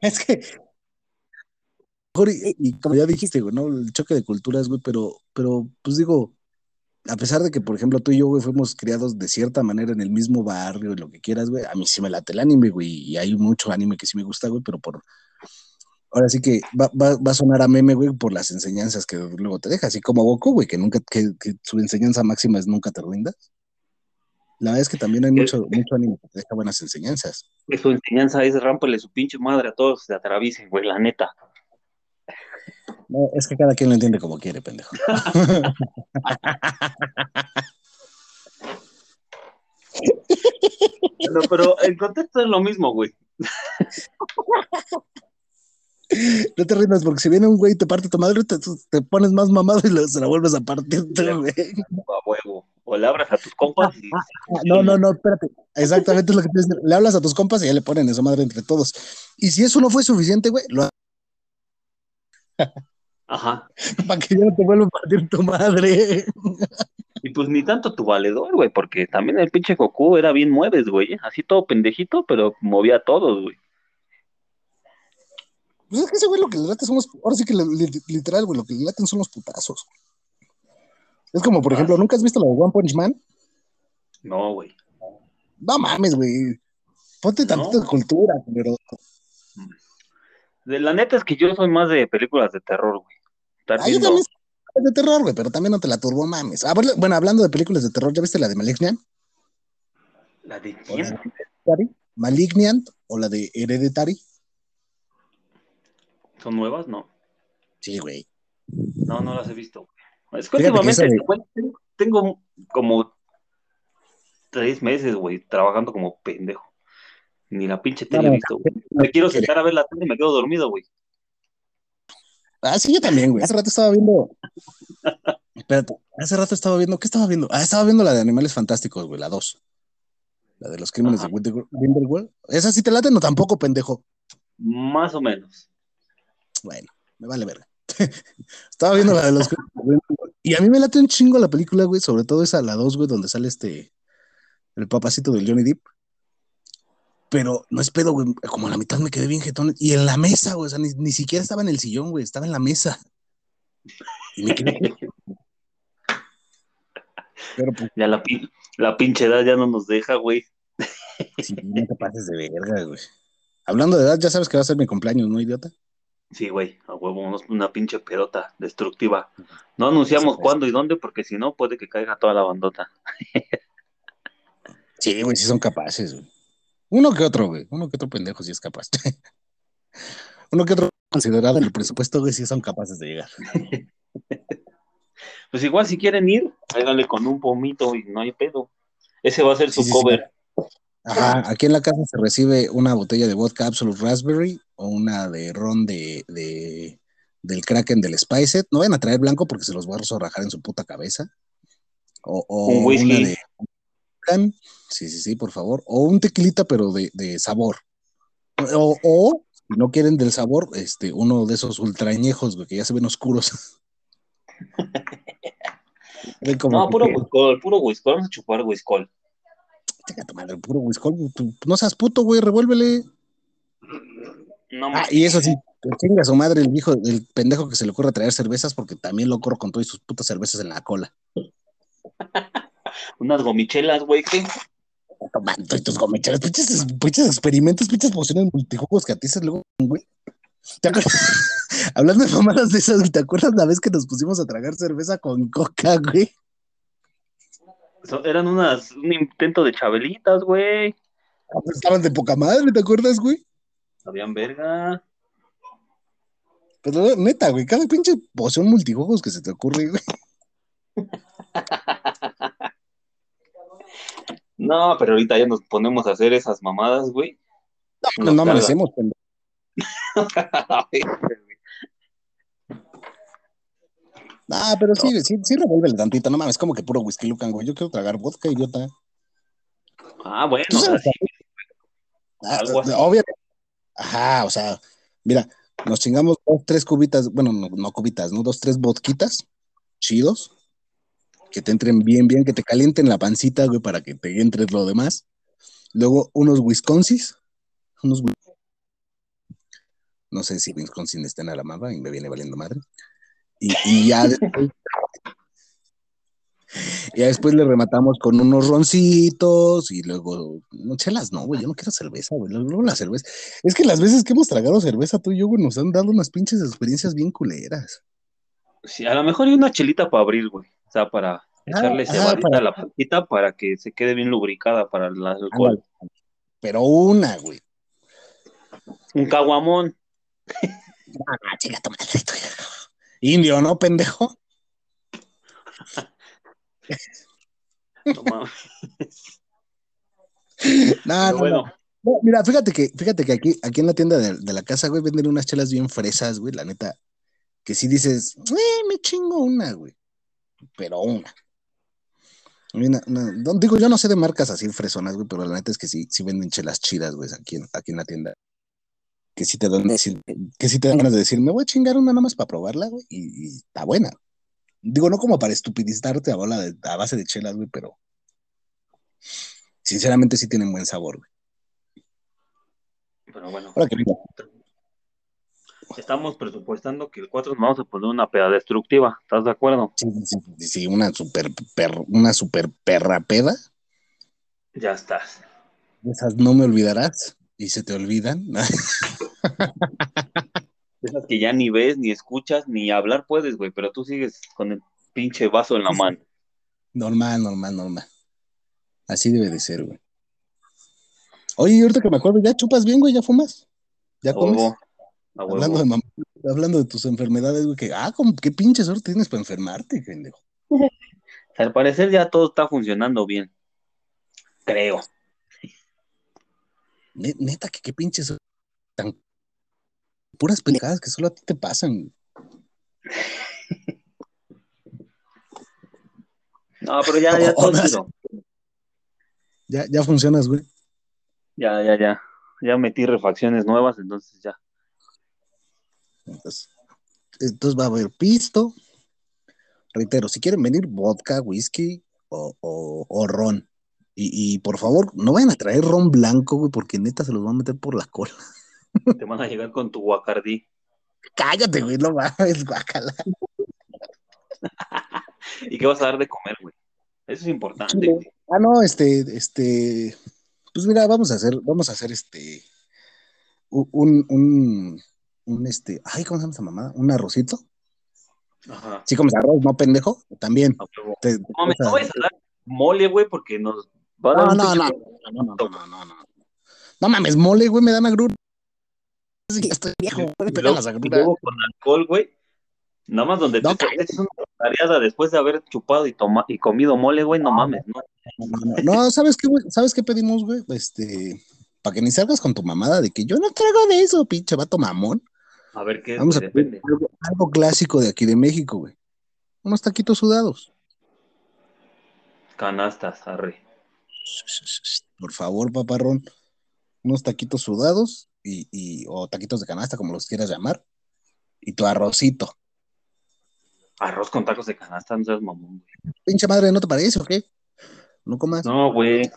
es que. Y, y como ya dijiste, güey, ¿no? El choque de culturas, güey, pero, pero, pues digo, a pesar de que, por ejemplo, tú y yo, güey, fuimos criados de cierta manera en el mismo barrio y lo que quieras, güey, a mí sí me late el anime, güey, y hay mucho anime que sí me gusta, güey, pero por. Ahora sí que va, va, va a sonar a meme, güey, por las enseñanzas que luego te deja, así como Goku, güey, que nunca, que, que su enseñanza máxima es nunca te rindas. La verdad es que también hay mucho, mucho anime que te deja buenas enseñanzas. Que su enseñanza es rámpale su pinche madre a todos, se atraviesen, güey, la neta. No, es que cada quien lo entiende como quiere, pendejo. No, pero el contexto es lo mismo, güey. No te rindas porque si viene un güey y te parte tu madre, te, te pones más mamado y lo- se la vuelves a partir güey. A huevo. O le abras a tus compas y No, no, no, espérate. Exactamente es lo que te. Le hablas a tus compas y ya le ponen esa madre entre todos. Y si eso no fue suficiente, güey, lo Ajá. para que ya no te vuelva a partir tu madre. Y pues ni tanto tu valedor, güey, porque también el pinche Goku era bien mueves, güey. ¿eh? Así todo pendejito, pero movía a todos, güey. Pues es que ese güey lo que le late son los. Ahora sí que le- li- literal, güey, lo que le laten son los putazos. Es como, por ejemplo, ¿nunca has visto la de One Punch Man? No, güey. No mames, güey. Ponte tantito No. de cultura, pero. De la neta es que yo soy más de películas de terror, güey. Estar Ah, viendo- también soy de terror, güey, pero también no te la turbo mames. Ah, bueno, hablando de películas de terror, ¿ya viste la de Malignant? ¿La de quién? Malignant o la de Hereditary? ¿Son nuevas? No. Sí, güey. No, no las he visto. Es que Fíjate últimamente tengo- tengo como tres meses, güey, trabajando como pendejo. Ni la pinche tele he visto, güey. Me quiero sentar a ver la tele y me quedo dormido, güey. Ah, sí, yo también, güey. Hace rato estaba viendo. Espérate, hace rato estaba viendo. ¿Qué estaba viendo? Ah, estaba viendo la de Animales Fantásticos, güey, la 2. La de los crímenes Ajá. de Grindelwald. ¿Esa sí te late? No, tampoco, pendejo. Más o menos. Bueno, me vale verga. estaba viendo la de los crímenes de Grindelwald. Y a mí me late un chingo la película, güey, sobre todo esa, la 2, güey, donde sale este. El papacito del Johnny Depp. Pero no es pedo, güey. Como a la mitad me quedé bien jetón. Y en la mesa, güey. O sea, ni, ni siquiera estaba en el sillón, güey. Estaba en la mesa. Y me quedé. Pero pues, Ya la, pin- la pinche edad ya no nos deja, güey. sí, no te pases de verga, güey. Hablando de edad, ya sabes que va a ser mi cumpleaños, ¿no, idiota? Sí, güey, a huevo, una pinche pedota destructiva. No anunciamos Sí, cuándo y dónde, porque si no, puede que caiga toda la bandota. Sí, güey, sí son capaces, güey. Uno que otro, güey. Uno que otro pendejo sí es capaz. Uno que otro considerado en el presupuesto, güey, sí son capaces de llegar. Pues igual si quieren ir, háganle con un pomito y no hay pedo. Ese va a ser su Sí, sí, sí. cover. Ajá, aquí en la casa se recibe una botella de vodka Absolute Raspberry o una de ron de, de- del Kraken del Spiced. No vayan a traer blanco porque se los voy a zorrajar en su puta cabeza. O, o Un whisky. una de sí, sí, sí, por favor. O un tequilita, pero de, de sabor. O, o, si no quieren del sabor, este, uno de esos ultrañejos, güey, que ya se ven oscuros. Como No, puro whiskol, puro whiskol. Vamos a chupar whiskol. Chinga tu madre, puro whisky. tú- No seas puto, güey, revuélvele. No, Ah, y eso sí, que chinga su madre el hijo, el pendejo que se le ocurre traer cervezas, porque también lo corro con todas sus putas cervezas en la cola. Unas gomichelas, güey, ¿qué? Tomando estos gomecheras, pinches, pinches experimentos, pinches pociones multijugos que a ti se luego, güey. ¿Te acuerdas? Hablando de mamadas de esas, ¿te acuerdas la vez que nos pusimos a tragar cerveza con coca, güey? So- Eran unas, un intento de chabelitas, güey. Estaban de poca madre, ¿te acuerdas, güey? Sabían verga. Pero neta, güey, cada pinche poción multijugos que se te ocurre, güey. No, pero ahorita ya nos ponemos a hacer esas mamadas, güey. No, Nos no pendejo. Ah, pero sí, sí, sí revuélvele tantito, no mames, como que puro whisky lucan, güey. Yo quiero tragar vodka, idiota. ah, bueno, o sea. Ah. Obviamente. Ajá, o sea, mira, nos chingamos dos, tres cubitas, bueno, no, no cubitas, ¿no? Dos, tres vodquitas chidos, que te entren bien, bien, que te calienten la pancita, güey, para que te entre lo demás. Luego unos Wisconsis, unos no sé si Wisconsin está en Alabama y me viene valiendo madre. Y, y ya después, ya después le rematamos con unos roncitos y luego, no chelas, no, güey, yo no quiero cerveza, güey, luego la cerveza. Es que las veces que hemos tragado cerveza tú y yo, güey, nos han dado unas pinches experiencias bien culeras. Sí, a lo mejor hay una chelita para abrir, güey. O sea, para echarle ajá, cebadita para- a la pancita para que se quede bien lubricada para el alcohol. Pero una, güey. Un caguamón. Ah, chica, tu madre, tú. Indio, ¿no, pendejo? No mames. No, bueno, no. No, Mira, fíjate que, fíjate que aquí, aquí en la tienda de, de la casa, güey, venden unas chelas bien fresas, güey, la neta. Que si dices, eh, me chingo una, güey. Pero una. Digo, yo no sé de marcas así fresonas, güey, pero la neta es que sí, sí venden chelas chidas, güey, aquí en, aquí en la tienda. Que sí te dan, decir- que sí te dan ganas de decir, me voy a chingar una nada más para probarla, güey, y, y está buena. Digo, no como para estupidizarte a, bola de- a base de chelas, güey, pero sinceramente sí tienen buen sabor, güey. pero bueno. Ahora que Estamos presupuestando que el 4 nos vamos a poner una peda destructiva. ¿Estás de acuerdo? Sí, sí, sí, sí, una super, per- una super perra peda. Ya estás. Esas no me olvidarás y se te olvidan. Esas que ya ni ves, ni escuchas, ni hablar puedes, güey, pero tú sigues con el pinche vaso en la mano. normal, normal, normal. Así debe de ser, güey. Oye, ahorita que me acuerdo, ya chupas bien, güey, ya fumas. Ya comes. huevo. Hablando de, hablando de tus enfermedades, güey, que, ah, qué pinche suerte tienes para enfermarte, pendejo. Al parecer ya todo está funcionando bien. Creo. Ne- Neta, que qué pinche suerte tan puras pendejadas que solo a ti te pasan. No, pero ya, ya todo chido. Ya, ya funcionas, güey. Ya, ya, ya. Ya metí refacciones nuevas, entonces ya. Entonces, entonces va a haber pisto. Reitero, si quieren venir, vodka, whisky o, o, o ron. Y, y por favor, no vayan a traer ron blanco, güey, porque neta se los van a meter por la cola. Te van a llegar con tu guacardí. Cállate, güey, no mames, guácala. ¿Y qué vas a dar de comer, güey? Eso es importante. Güey. Ah, no, este, este, pues mira, vamos a hacer, vamos a hacer este, un, un, un, este, ay, ¿cómo se llama esa mamada? Un arrocito. Ajá. Sí, comes arroz, ¿no, pendejo? También. A huevo. Te- No mames, no a dar mole, güey, porque nos va a dar No, no, no, no, no, no, no, no, no. No mames, mole, güey, me dan agrura. Sí, ya estoy viejo, güey, me las agruras. luego con alcohol, güey. Nada más donde No, te te echas una tareada después de haber chupado y, toma, y comido mole, güey, no mames, ¿no? No, no, no, ¿sabes qué, güey? ¿Sabes qué pedimos, güey? Este, para que ni salgas con tu mamada de que yo no traigo de eso, pinche vato mamón. A ver qué Vamos a depende. algo, algo clásico de aquí de México, güey. Unos taquitos sudados. Canastas, arre. Por favor, paparrón. Unos taquitos sudados y, y- o taquitos de canasta, como los quieras llamar. Y tu arrocito. Arroz con tacos de canasta, no seas mamón, güey. Pinche madre, ¿no te parece o qué? No comas. No, güey.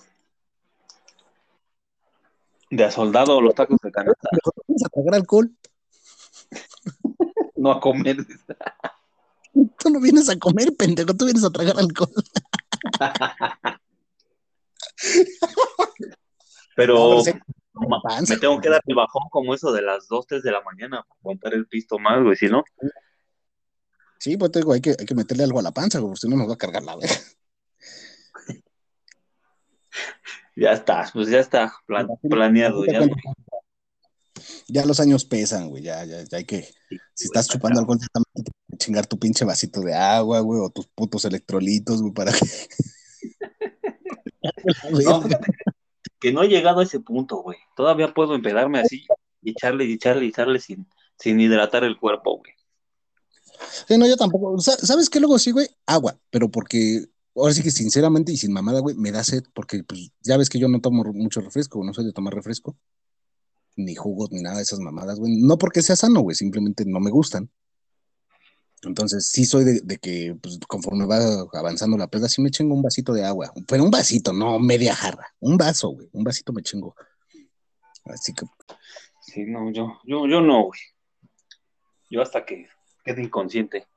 De a soldado los tacos de canasta. Pones a tragar alcohol. No a comer. Tú no vienes a comer, pendejo, tú vienes a tragar alcohol. Pero No, sí, me tengo que dar el bajón como eso de las 2, 3 de la mañana para aguantar el pisto más, güey. Si no, Sí, pues te digo, hay que, hay que meterle algo a la panza, güey, si no nos va a cargar la verga. ya está, pues ya está plan- planeado. Ya. Ya los años pesan, güey, ya, ya, ya hay que, si estás chupando alcohol, ya también tienes que chingar tu pinche vasito de agua, güey, o tus putos electrolitos, güey, para que... No, que no he llegado a ese punto, güey. Todavía puedo empedarme así y echarle y echarle y echarle sin, sin hidratar el cuerpo, güey. Sí, no, yo tampoco. Sa- ¿Sabes qué luego sí, güey? Agua, pero porque ahora sí que sinceramente y sin mamada, güey, me da sed, porque pues ya ves que yo no tomo mucho refresco, no soy de tomar refresco, ni jugos, ni nada de esas mamadas, güey. No porque sea sano, güey, simplemente no me gustan. Entonces, sí soy de, de que, pues, conforme va avanzando la peda, sí me chingo un vasito de agua. Pero un vasito, no media jarra. Un vaso, güey. Un vasito me chingo. Así que, Sí, no, yo, yo, yo no, güey. Yo hasta que quede inconsciente.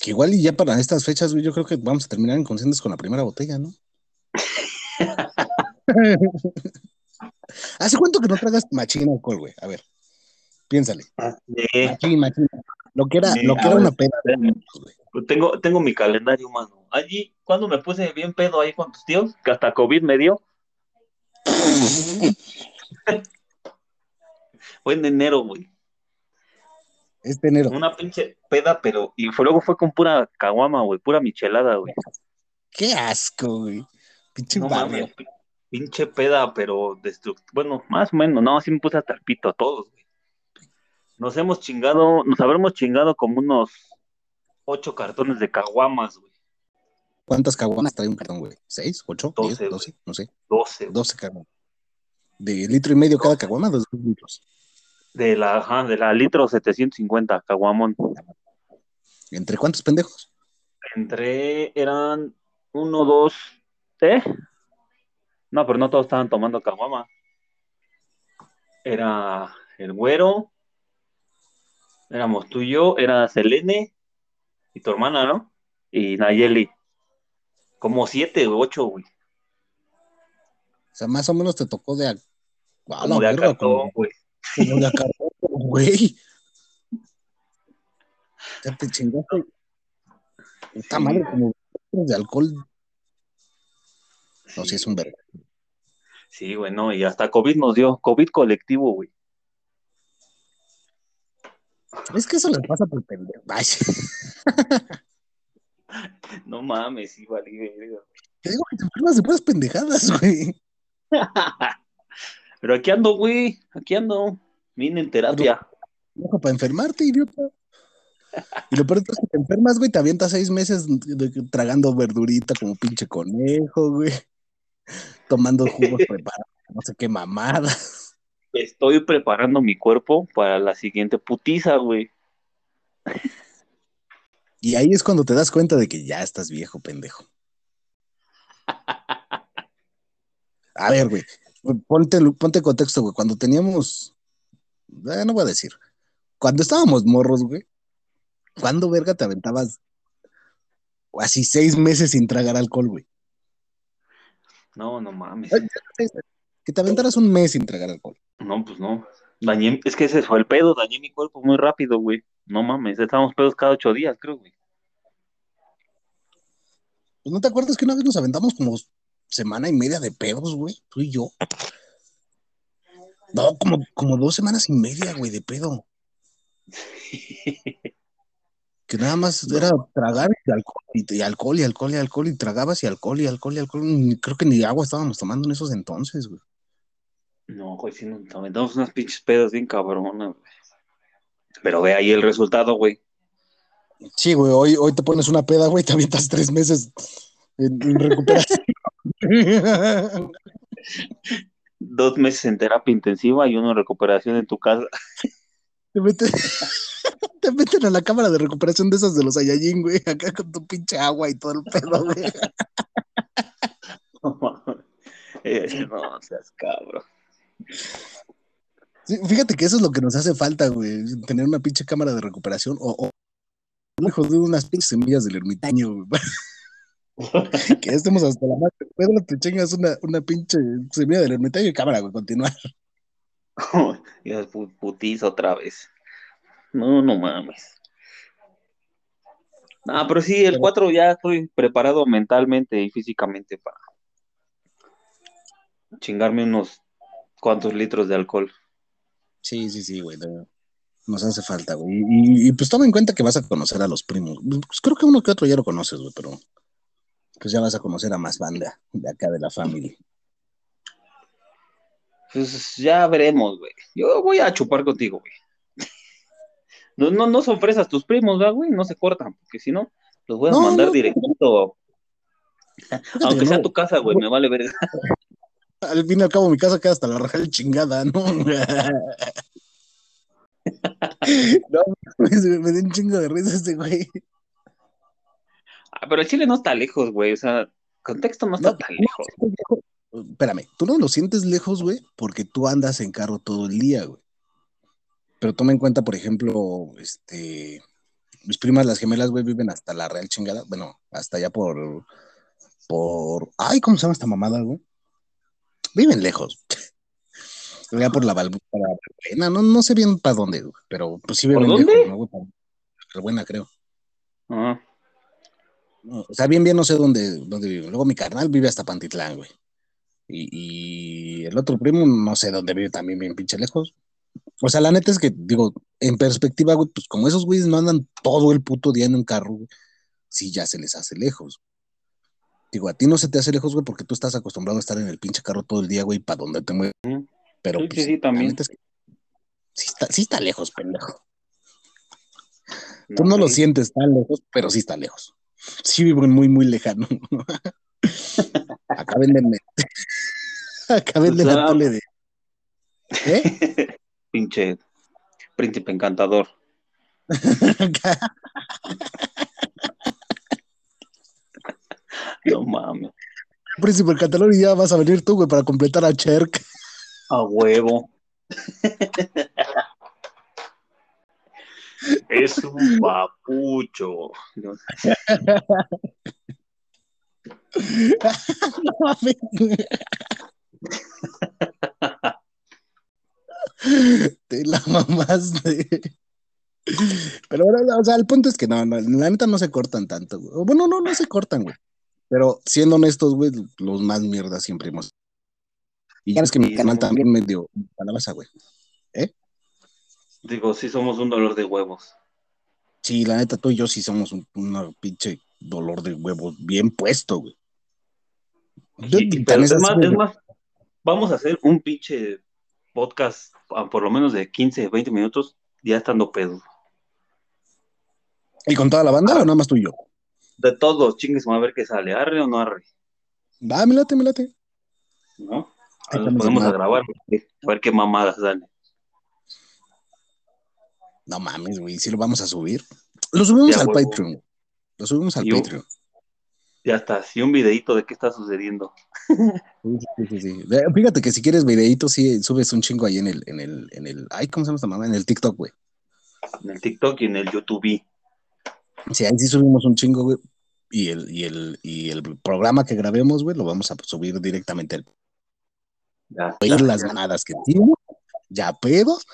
que igual y ya para estas fechas, güey, yo creo que vamos a terminar inconscientes con la primera botella, ¿no? ¿Hace cuánto que no tragas machín alcohol, güey? A ver, piénsale. Eh, Machín, machín. Lo que era, lo que era una peda, güey. tengo, tengo mi calendario, mano. Allí, cuando me puse bien pedo ahí con tus tíos, que hasta COVID me dio. Fue en enero, güey. Este enero. Una pinche peda, pero. Y fue, luego fue con pura caguama, güey. Pura michelada, güey. Qué asco, güey. Pinche No barrio. Pinche peda, pero destructiva. Bueno, más o menos, no, así me puse hasta el pito a todos, güey. Nos hemos chingado, nos habremos chingado como unos ocho cartones de caguamas, güey. ¿Cuántas caguamas trae un cartón, güey? ¿Seis? ¿Ocho? Doce, ¿Diez? ¿Doce? No sé. Doce. Doce caguamas. De litro y medio cada caguama, dos litros. De la, ajá, de la litro 750, caguamón. ¿Entre cuántos pendejos? Entre, eran uno, dos, ¿eh? No, pero no todos estaban tomando caguama. Era el güero, éramos tú y yo, era Selene y tu hermana, ¿no? Y Nayeli. Como siete o ocho, güey. O sea, más o menos te tocó de... a Como de verga, acatón, como- de güey. Ya te chingaste. Puta madre, como de alcohol. No, sí es un verga. Sí, güey, no, y hasta COVID nos dio, COVID colectivo, güey. Es que eso les pasa por pendejo. No mames, sí, vale, verga. te digo que te enfermas de puras pendejadas, güey. Pero aquí ando, güey, aquí ando. Vine en terapia. Para enfermarte, idiota. Y lo peor es que te enfermas, güey, te avientas seis meses de- de- tragando verdurita como pinche conejo, güey. Tomando jugos preparados, no sé qué mamada. Estoy preparando mi cuerpo para la siguiente putiza, güey. Y ahí es cuando te das cuenta de que ya estás viejo, pendejo. A ver, güey, ponte, ponte contexto, güey. Cuando teníamos, eh, no voy a decir, cuando estábamos morros, güey, ¿cuándo verga te aventabas así seis meses sin tragar alcohol, güey? No, no mames. Que te aventaras un mes sin tragar alcohol. No, pues no. Dañé, es que ese fue el pedo, dañé mi cuerpo muy rápido, güey. No mames, estábamos pedos cada ocho días, creo, güey. Pues no te acuerdas que una vez nos aventamos como semana y media de pedos, güey, tú y yo. No, como, como dos semanas y media, güey, de pedo. Que nada más era tragar y alcohol y, y alcohol y alcohol y alcohol y tragabas y alcohol y alcohol y alcohol. Creo que ni agua estábamos tomando en esos entonces, güey. No, güey, sí, nos aventamos unas pinches pedas bien cabronas, güey. Pero ve ahí el resultado, güey. Sí, güey, hoy, hoy te pones una peda, güey, te avientas tres meses en, en recuperación. Dos meses en terapia intensiva y uno en recuperación en tu casa. Te meten, te meten a la cámara de recuperación de esas de los Saiyajin, güey, acá con tu pinche agua y todo el pedo, güey. Eh, no seas cabrón. Sí, fíjate que eso es lo que nos hace falta, güey, tener una pinche cámara de recuperación o, o mejor de unas pinches semillas del ermitaño, güey. que ya estemos hasta la madre. Pedro, te chingas una, una pinche semilla del ermitaño y cámara, güey, continuar. Ya es pu- putiza otra vez. No, no mames. Ah, pero sí, el Pero- 4 ya estoy preparado mentalmente y físicamente para chingarme unos cuantos litros de alcohol. Sí, sí, sí, güey. no- Nos hace falta, güey. Y, y, pues toma en cuenta que vas a conocer a los primos. Pues creo que uno que otro ya lo conoces, güey, pero pues ya vas a conocer a más banda de acá de la familia. Pues ya veremos, güey. Yo voy a chupar contigo, güey. No, no, no son fresas tus primos, ¿verdad, güey? No se cortan, porque si no, los voy a No, mandar no. directito. Fíjate Aunque que sea tu casa, güey, me vale ver. Al fin y al cabo, mi casa queda hasta la raja de chingada, ¿no? no, pues, me un chingo de risa este güey. Ah, pero el Chile no está lejos, güey. O sea, contexto no está No, tan lejos. Espérame, tú no lo sientes lejos, güey, porque tú andas en carro todo el día, güey. Pero toma en cuenta, por ejemplo, este, mis primas, las gemelas, güey, viven hasta la Real chingada, bueno, hasta allá por, por, ay, ¿cómo se llama esta mamada, güey? Viven lejos. Allá por la Balbuena, no, no sé bien para dónde, güey, pero pues sí ¿Por viven dónde? lejos, ¿no, güey? Para creo. Ah, No, o sea, bien, bien, no sé dónde, dónde vive. Luego mi carnal vive hasta Pantitlán, güey. Y, y el otro primo, no sé dónde vive también, bien pinche lejos. O sea, la neta es que, digo, en perspectiva, güey, pues como esos güeyes no andan todo el puto día en un carro, güey, sí ya se les hace lejos. Digo, a ti no se te hace lejos, güey, porque tú estás acostumbrado a estar en el pinche carro todo el día, güey, para donde te mueves. Pero, Sí, pues, sí, también. es que sí está, sí está lejos, pendejo. no, Tú no lo sientes tan lejos, pero sí está lejos. Sí vivo en muy, muy lejano. Acá venden. Acá venden sea- atole de. ¿Eh? Pinche príncipe encantador. No mames. Príncipe el catalán y ya vas a venir tú, güey, para completar a Cherk. A huevo. Es un papucho. No sé. No mames. Te la mamaste. Pero bueno, o sea, el punto es que no, no, la neta no se cortan tanto, güey. Bueno, no, no se cortan, güey. Pero siendo honestos, güey, los más mierdas siempre hemos. Y ya ves que mi canal también me dio calabaza, güey. Digo, sí somos un dolor de huevos. Sí, la neta, tú y yo sí somos un una pinche dolor de huevos bien puesto, güey. Yo Y- tan pero es más, güey. es más, vamos a hacer un pinche podcast a por lo menos de 15, 20 minutos, ya estando pedo. ¿Y con toda la banda o nada más tú y yo? De todos, chingues, vamos a ver qué sale, arre o no arre, Va, me late, me late. ¿no? Nos estamos podemos a grabar, a ver qué mamadas sale. No mames, güey, sí lo vamos a subir. Lo subimos Ya, al huevo. Patreon. Lo subimos al Yo- Patreon. Ya está, sí, un videito de qué está sucediendo. Sí, sí, sí, Fíjate que si quieres videitos, sí, subes un chingo ahí en el, en el, en el, ay, ¿cómo se llama esta mamá? En el TikTok, güey. En el TikTok y en el YouTube. Sí, ahí sí subimos un chingo, güey. Y el, y el, y el programa que grabemos, güey, lo vamos a subir directamente al Ya pedir las ya. ganadas que decimos, ya pedos,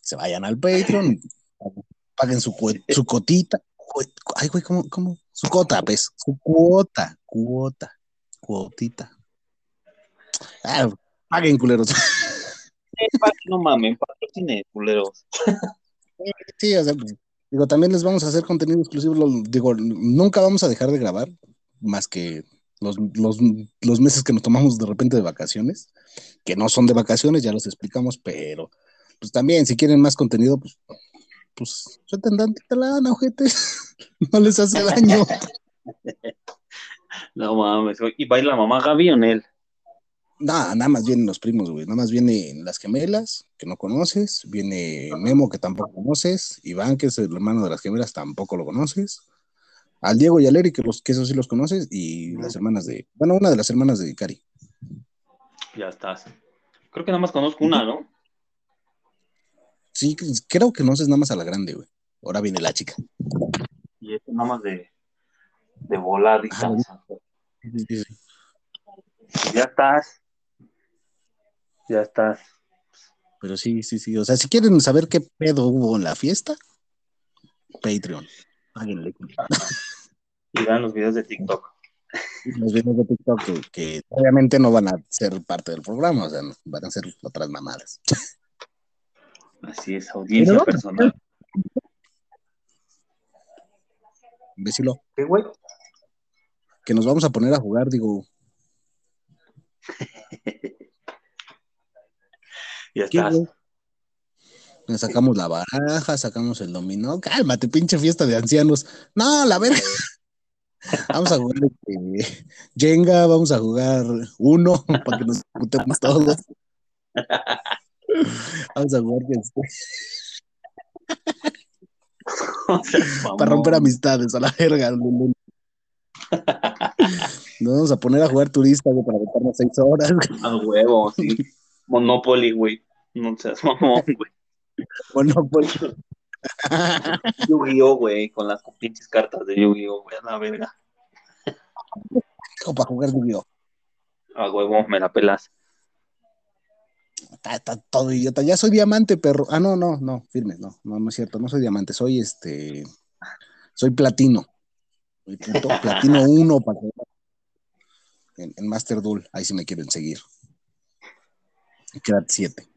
se vayan al Patreon, paguen su, su cotita. Ay, güey, ¿cómo, cómo? Su cota, pues, su cuota, cuota, cuotita. Ah, paguen, culeros. No mames, patrocine, culeros. Sí, o sea, digo, también les vamos a hacer contenido exclusivo. digo, nunca vamos a dejar de grabar, más que los, los, los meses que nos tomamos de repente de vacaciones, que no son de vacaciones, ya los explicamos, pero pues también, si quieren más contenido, pues, pues suelten tantita lana, ojete. no les hace daño. No mames. ¿Y baila mamá Gaby o en él? Nada, nada más vienen los primos, güey. Nada más vienen las gemelas, que no conoces. Viene Memo, que tampoco conoces. Iván, que es el hermano de las gemelas, tampoco lo conoces. Al Diego y al Eric, que, los, que esos sí los conoces. Y las hermanas de. Bueno, una de las hermanas de Cari. Ya estás. Creo que nada más conozco una, ¿no? Sí, creo que no es nada más a la grande, güey. Ahora viene la chica. Y este nada más de, de volar y tal. Sí. Ya estás. Ya estás. Pero sí, sí, sí. O sea, si quieren saber qué pedo hubo en la fiesta, Patreon. Páguenle. Y vean los videos de TikTok. Los videos de TikTok que, que obviamente no van a ser parte del programa, o sea, van a ser otras mamadas. Así es, audiencia Pero no, personal. Imbécilo, ¿Qué, güey? que nos vamos a poner a jugar, digo, Ya ¿qué, estás. güey? Nos Sacamos la baraja, sacamos el dominó. Cálmate, pinche fiesta de ancianos. No, la verga. Vamos a jugar este, Jenga, vamos a jugar uno para que nos discutamos todos. Vamos a jugar O para romper amistades a la verga. Nos vamos a poner a jugar turista güey, para aventarnos seis horas. A huevo, sí. Monopoly, güey. No seas mamón, güey. Pues. Yu-Gi-Oh, güey, con las pinches cartas de Yu-Gi-Oh, güey, a la verga. para jugar Yu-Gi-Oh. A huevo, me la pelas. Está, está todo idiota. Ya soy diamante, perro. Ah, no, no, no, firme, no, no, no es cierto. No soy diamante, soy este. Soy platino. Soy puto platino uno para que- en, en Master Duel. Ahí sí me quieren seguir. Quedan siete.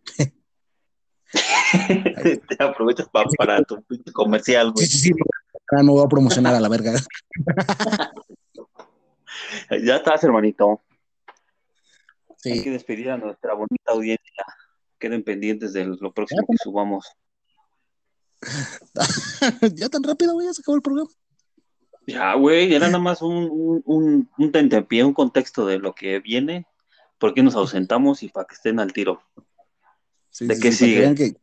Te aprovechas pa- para tu comercial, Sí, güey. sí, sí. Ahora no voy a promocionar a la verga. Ya estás, hermanito. Hay que Sí. despedir a nuestra bonita audiencia. Queden pendientes de lo próximo que subamos. ya tan rápido, güey, ya se acabó el programa. Ya, güey, era nada más un, un, un, un tentempié, un contexto de lo que viene, por qué nos ausentamos y para que estén al tiro. Sí, ¿De sí, qué sí, que sigue? vean Que,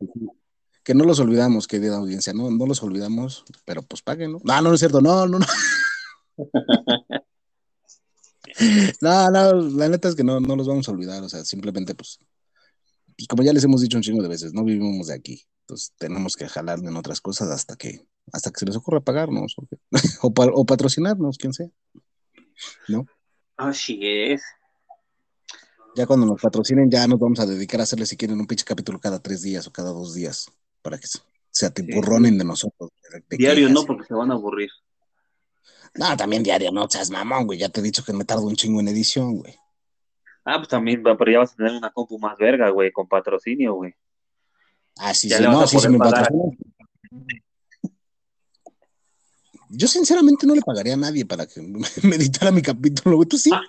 que no los olvidamos, querida audiencia, no, no los olvidamos, pero pues paguen, ¿no? No, no, no es cierto, no, no, no. No, no, la neta es que no, no los vamos a olvidar, o sea, simplemente pues, pues como ya les hemos dicho un chingo de veces, no vivimos de aquí, entonces tenemos que jalar en otras cosas hasta que, hasta que se les ocurra pagarnos o, o, pa- o patrocinarnos, quien sea. Así es. Ya cuando nos patrocinen ya nos vamos a dedicar a hacerles si quieren un pinche capítulo cada tres días o cada dos días para que se, se de nosotros. de- de Diario no, porque se van a aburrir. No, también diario, no seas mamón, güey. Ya te he dicho que me tardo un chingo en edición, güey. Ah, pues también, pero ya vas a tener una compu más verga, güey, con patrocinio, güey. Ah, sí, Ya sí, no, sí, me pagar. patrocinan. Yo sinceramente no le pagaría a nadie para que me editara mi capítulo, güey. Tú sí.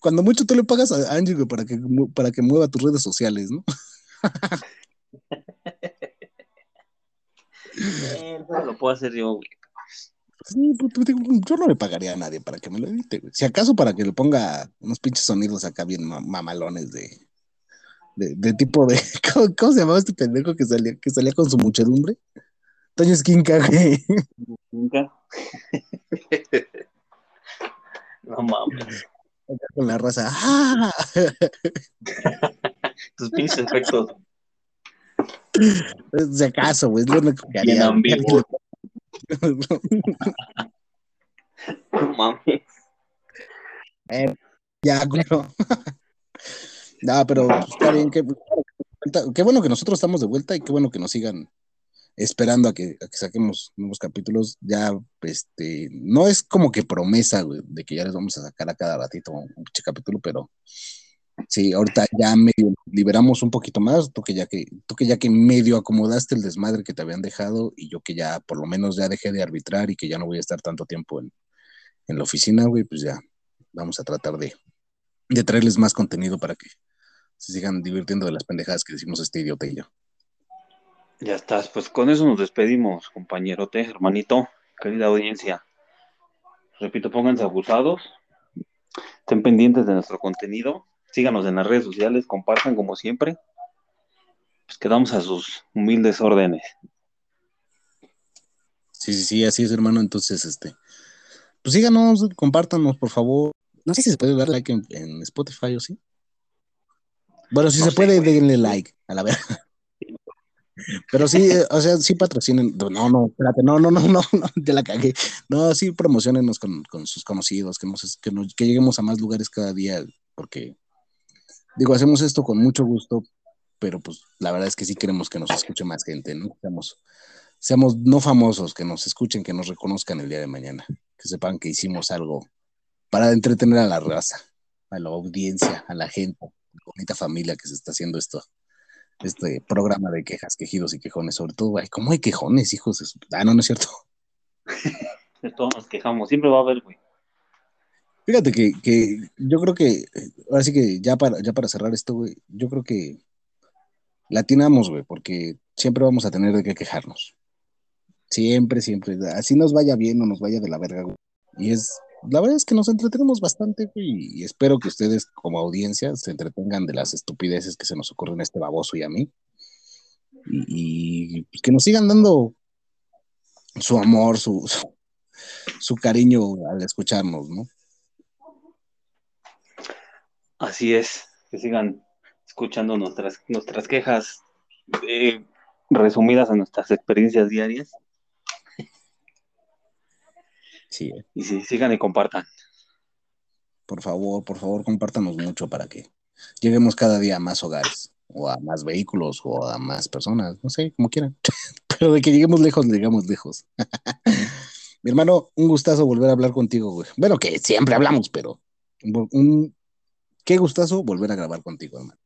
Cuando mucho tú le pagas a Angie, güey, para que, para que mueva tus redes sociales, ¿no? Eh, eso lo puedo hacer yo, güey. Sí, pues, yo no le pagaría a nadie para que me lo edite, güey. Si acaso para que le ponga unos pinches sonidos acá bien ma- mamalones de, de, de tipo de. ¿cómo, cómo se llamaba este pendejo que salía, que salía con su muchedumbre? Toño Esquinca, güey. Nunca. no mames. Con la raza. ¡Ah! Tus pinches efectos. Si acaso, güey. Es lo único que haría. No mames. Eh, ya, güey. No, pero está bien. Qué, qué bueno que nosotros estamos de vuelta y qué bueno que nos sigan esperando a que, a que saquemos nuevos capítulos. Ya, este, no es como que promesa, güey, de que ya les vamos a sacar a cada ratito un capítulo, pero sí, ahorita ya medio liberamos un poquito más. Tú que ya que, tú que ya que medio acomodaste el desmadre que te habían dejado y yo que ya por lo menos ya dejé de arbitrar y que ya no voy a estar tanto tiempo en, en la oficina, güey, pues ya vamos a tratar de, de traerles más contenido para que se sigan divirtiendo de las pendejadas que decimos este idiota y yo. Ya estás, pues con eso nos despedimos, compañerote, hermanito. querida audiencia. Repito, pónganse abusados, estén pendientes de nuestro contenido, síganos en las redes sociales, compartan como siempre. Pues quedamos a sus humildes órdenes. Sí, sí, sí, así es, hermano. Entonces, este, pues síganos, compártanos, por favor. No sé si se puede dar like en, en Spotify o sí. Bueno, si No se sé, puede, güey. denle like, a la verdad. Pero sí, eh, o sea, sí patrocinen. No, no, espérate, no, no, no, no, no, te la cagué. No, sí promocionenos con, con sus conocidos, que, nos, que, nos- que lleguemos a más lugares cada día, porque, digo, hacemos esto con mucho gusto, pero pues la verdad es que sí queremos que nos escuche más gente, ¿no? Seamos, seamos no famosos, que nos escuchen, que nos reconozcan el día de mañana, que sepan que hicimos algo para entretener a la raza, a la audiencia, a la gente, a la bonita familia que se está haciendo esto, este programa de quejas, quejidos y quejones, sobre todo, ay, ¿cómo hay quejones, hijos? de Ah, no, no es cierto. De todos nos quejamos, siempre va a haber, güey. Fíjate que, que yo creo que, eh, ahora sí que ya para, ya para cerrar esto, güey, yo creo que latinamos, güey, porque siempre vamos a tener de qué quejarnos. Siempre, siempre. Así nos vaya bien o nos vaya de la verga, güey. Y es, la verdad es que nos entretenemos bastante, güey, y espero que ustedes como audiencia se entretengan de las estupideces que se nos ocurren a este baboso y a mí. Y, pues, que nos sigan dando su amor, su, su cariño al escucharnos, ¿no? Así es, que sigan escuchando nuestras, nuestras quejas eh, resumidas a nuestras experiencias diarias Sí, eh. y sí, sigan y compartan. por favor, por favor, compártanos mucho para que lleguemos cada día a más hogares, o a más vehículos, o a más personas, no sé, como quieran. Pero de que lleguemos lejos, llegamos lejos. Mi hermano, un gustazo volver a hablar contigo, güey. Bueno, que siempre hablamos, pero un, un- qué gustazo volver a grabar contigo, hermano.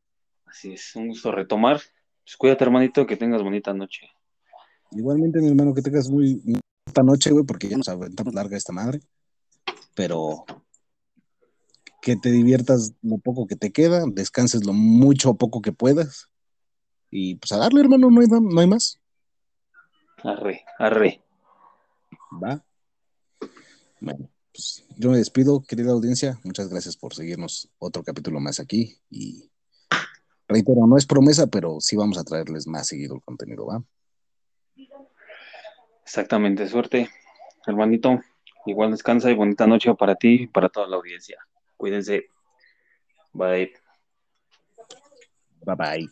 Así es, un gusto retomar. Pues cuídate, hermanito, que tengas bonita noche. Igualmente, mi hermano, que tengas muy esta noche, güey, porque ya nos aventamos larga esta madre. Pero que te diviertas lo poco que te queda, descanses lo mucho o poco que puedas. Y pues a darle, hermano, no hay, no hay más. Arre, arre. Va. Bueno, pues, yo me despido, querida audiencia. Muchas gracias por seguirnos otro capítulo más aquí. Y reitero, no es promesa, pero sí vamos a traerles más seguido el contenido, ¿va? Exactamente, suerte, hermanito. Igual descansa y bonita noche para ti y para toda la audiencia. Cuídense. Bye. Bye bye.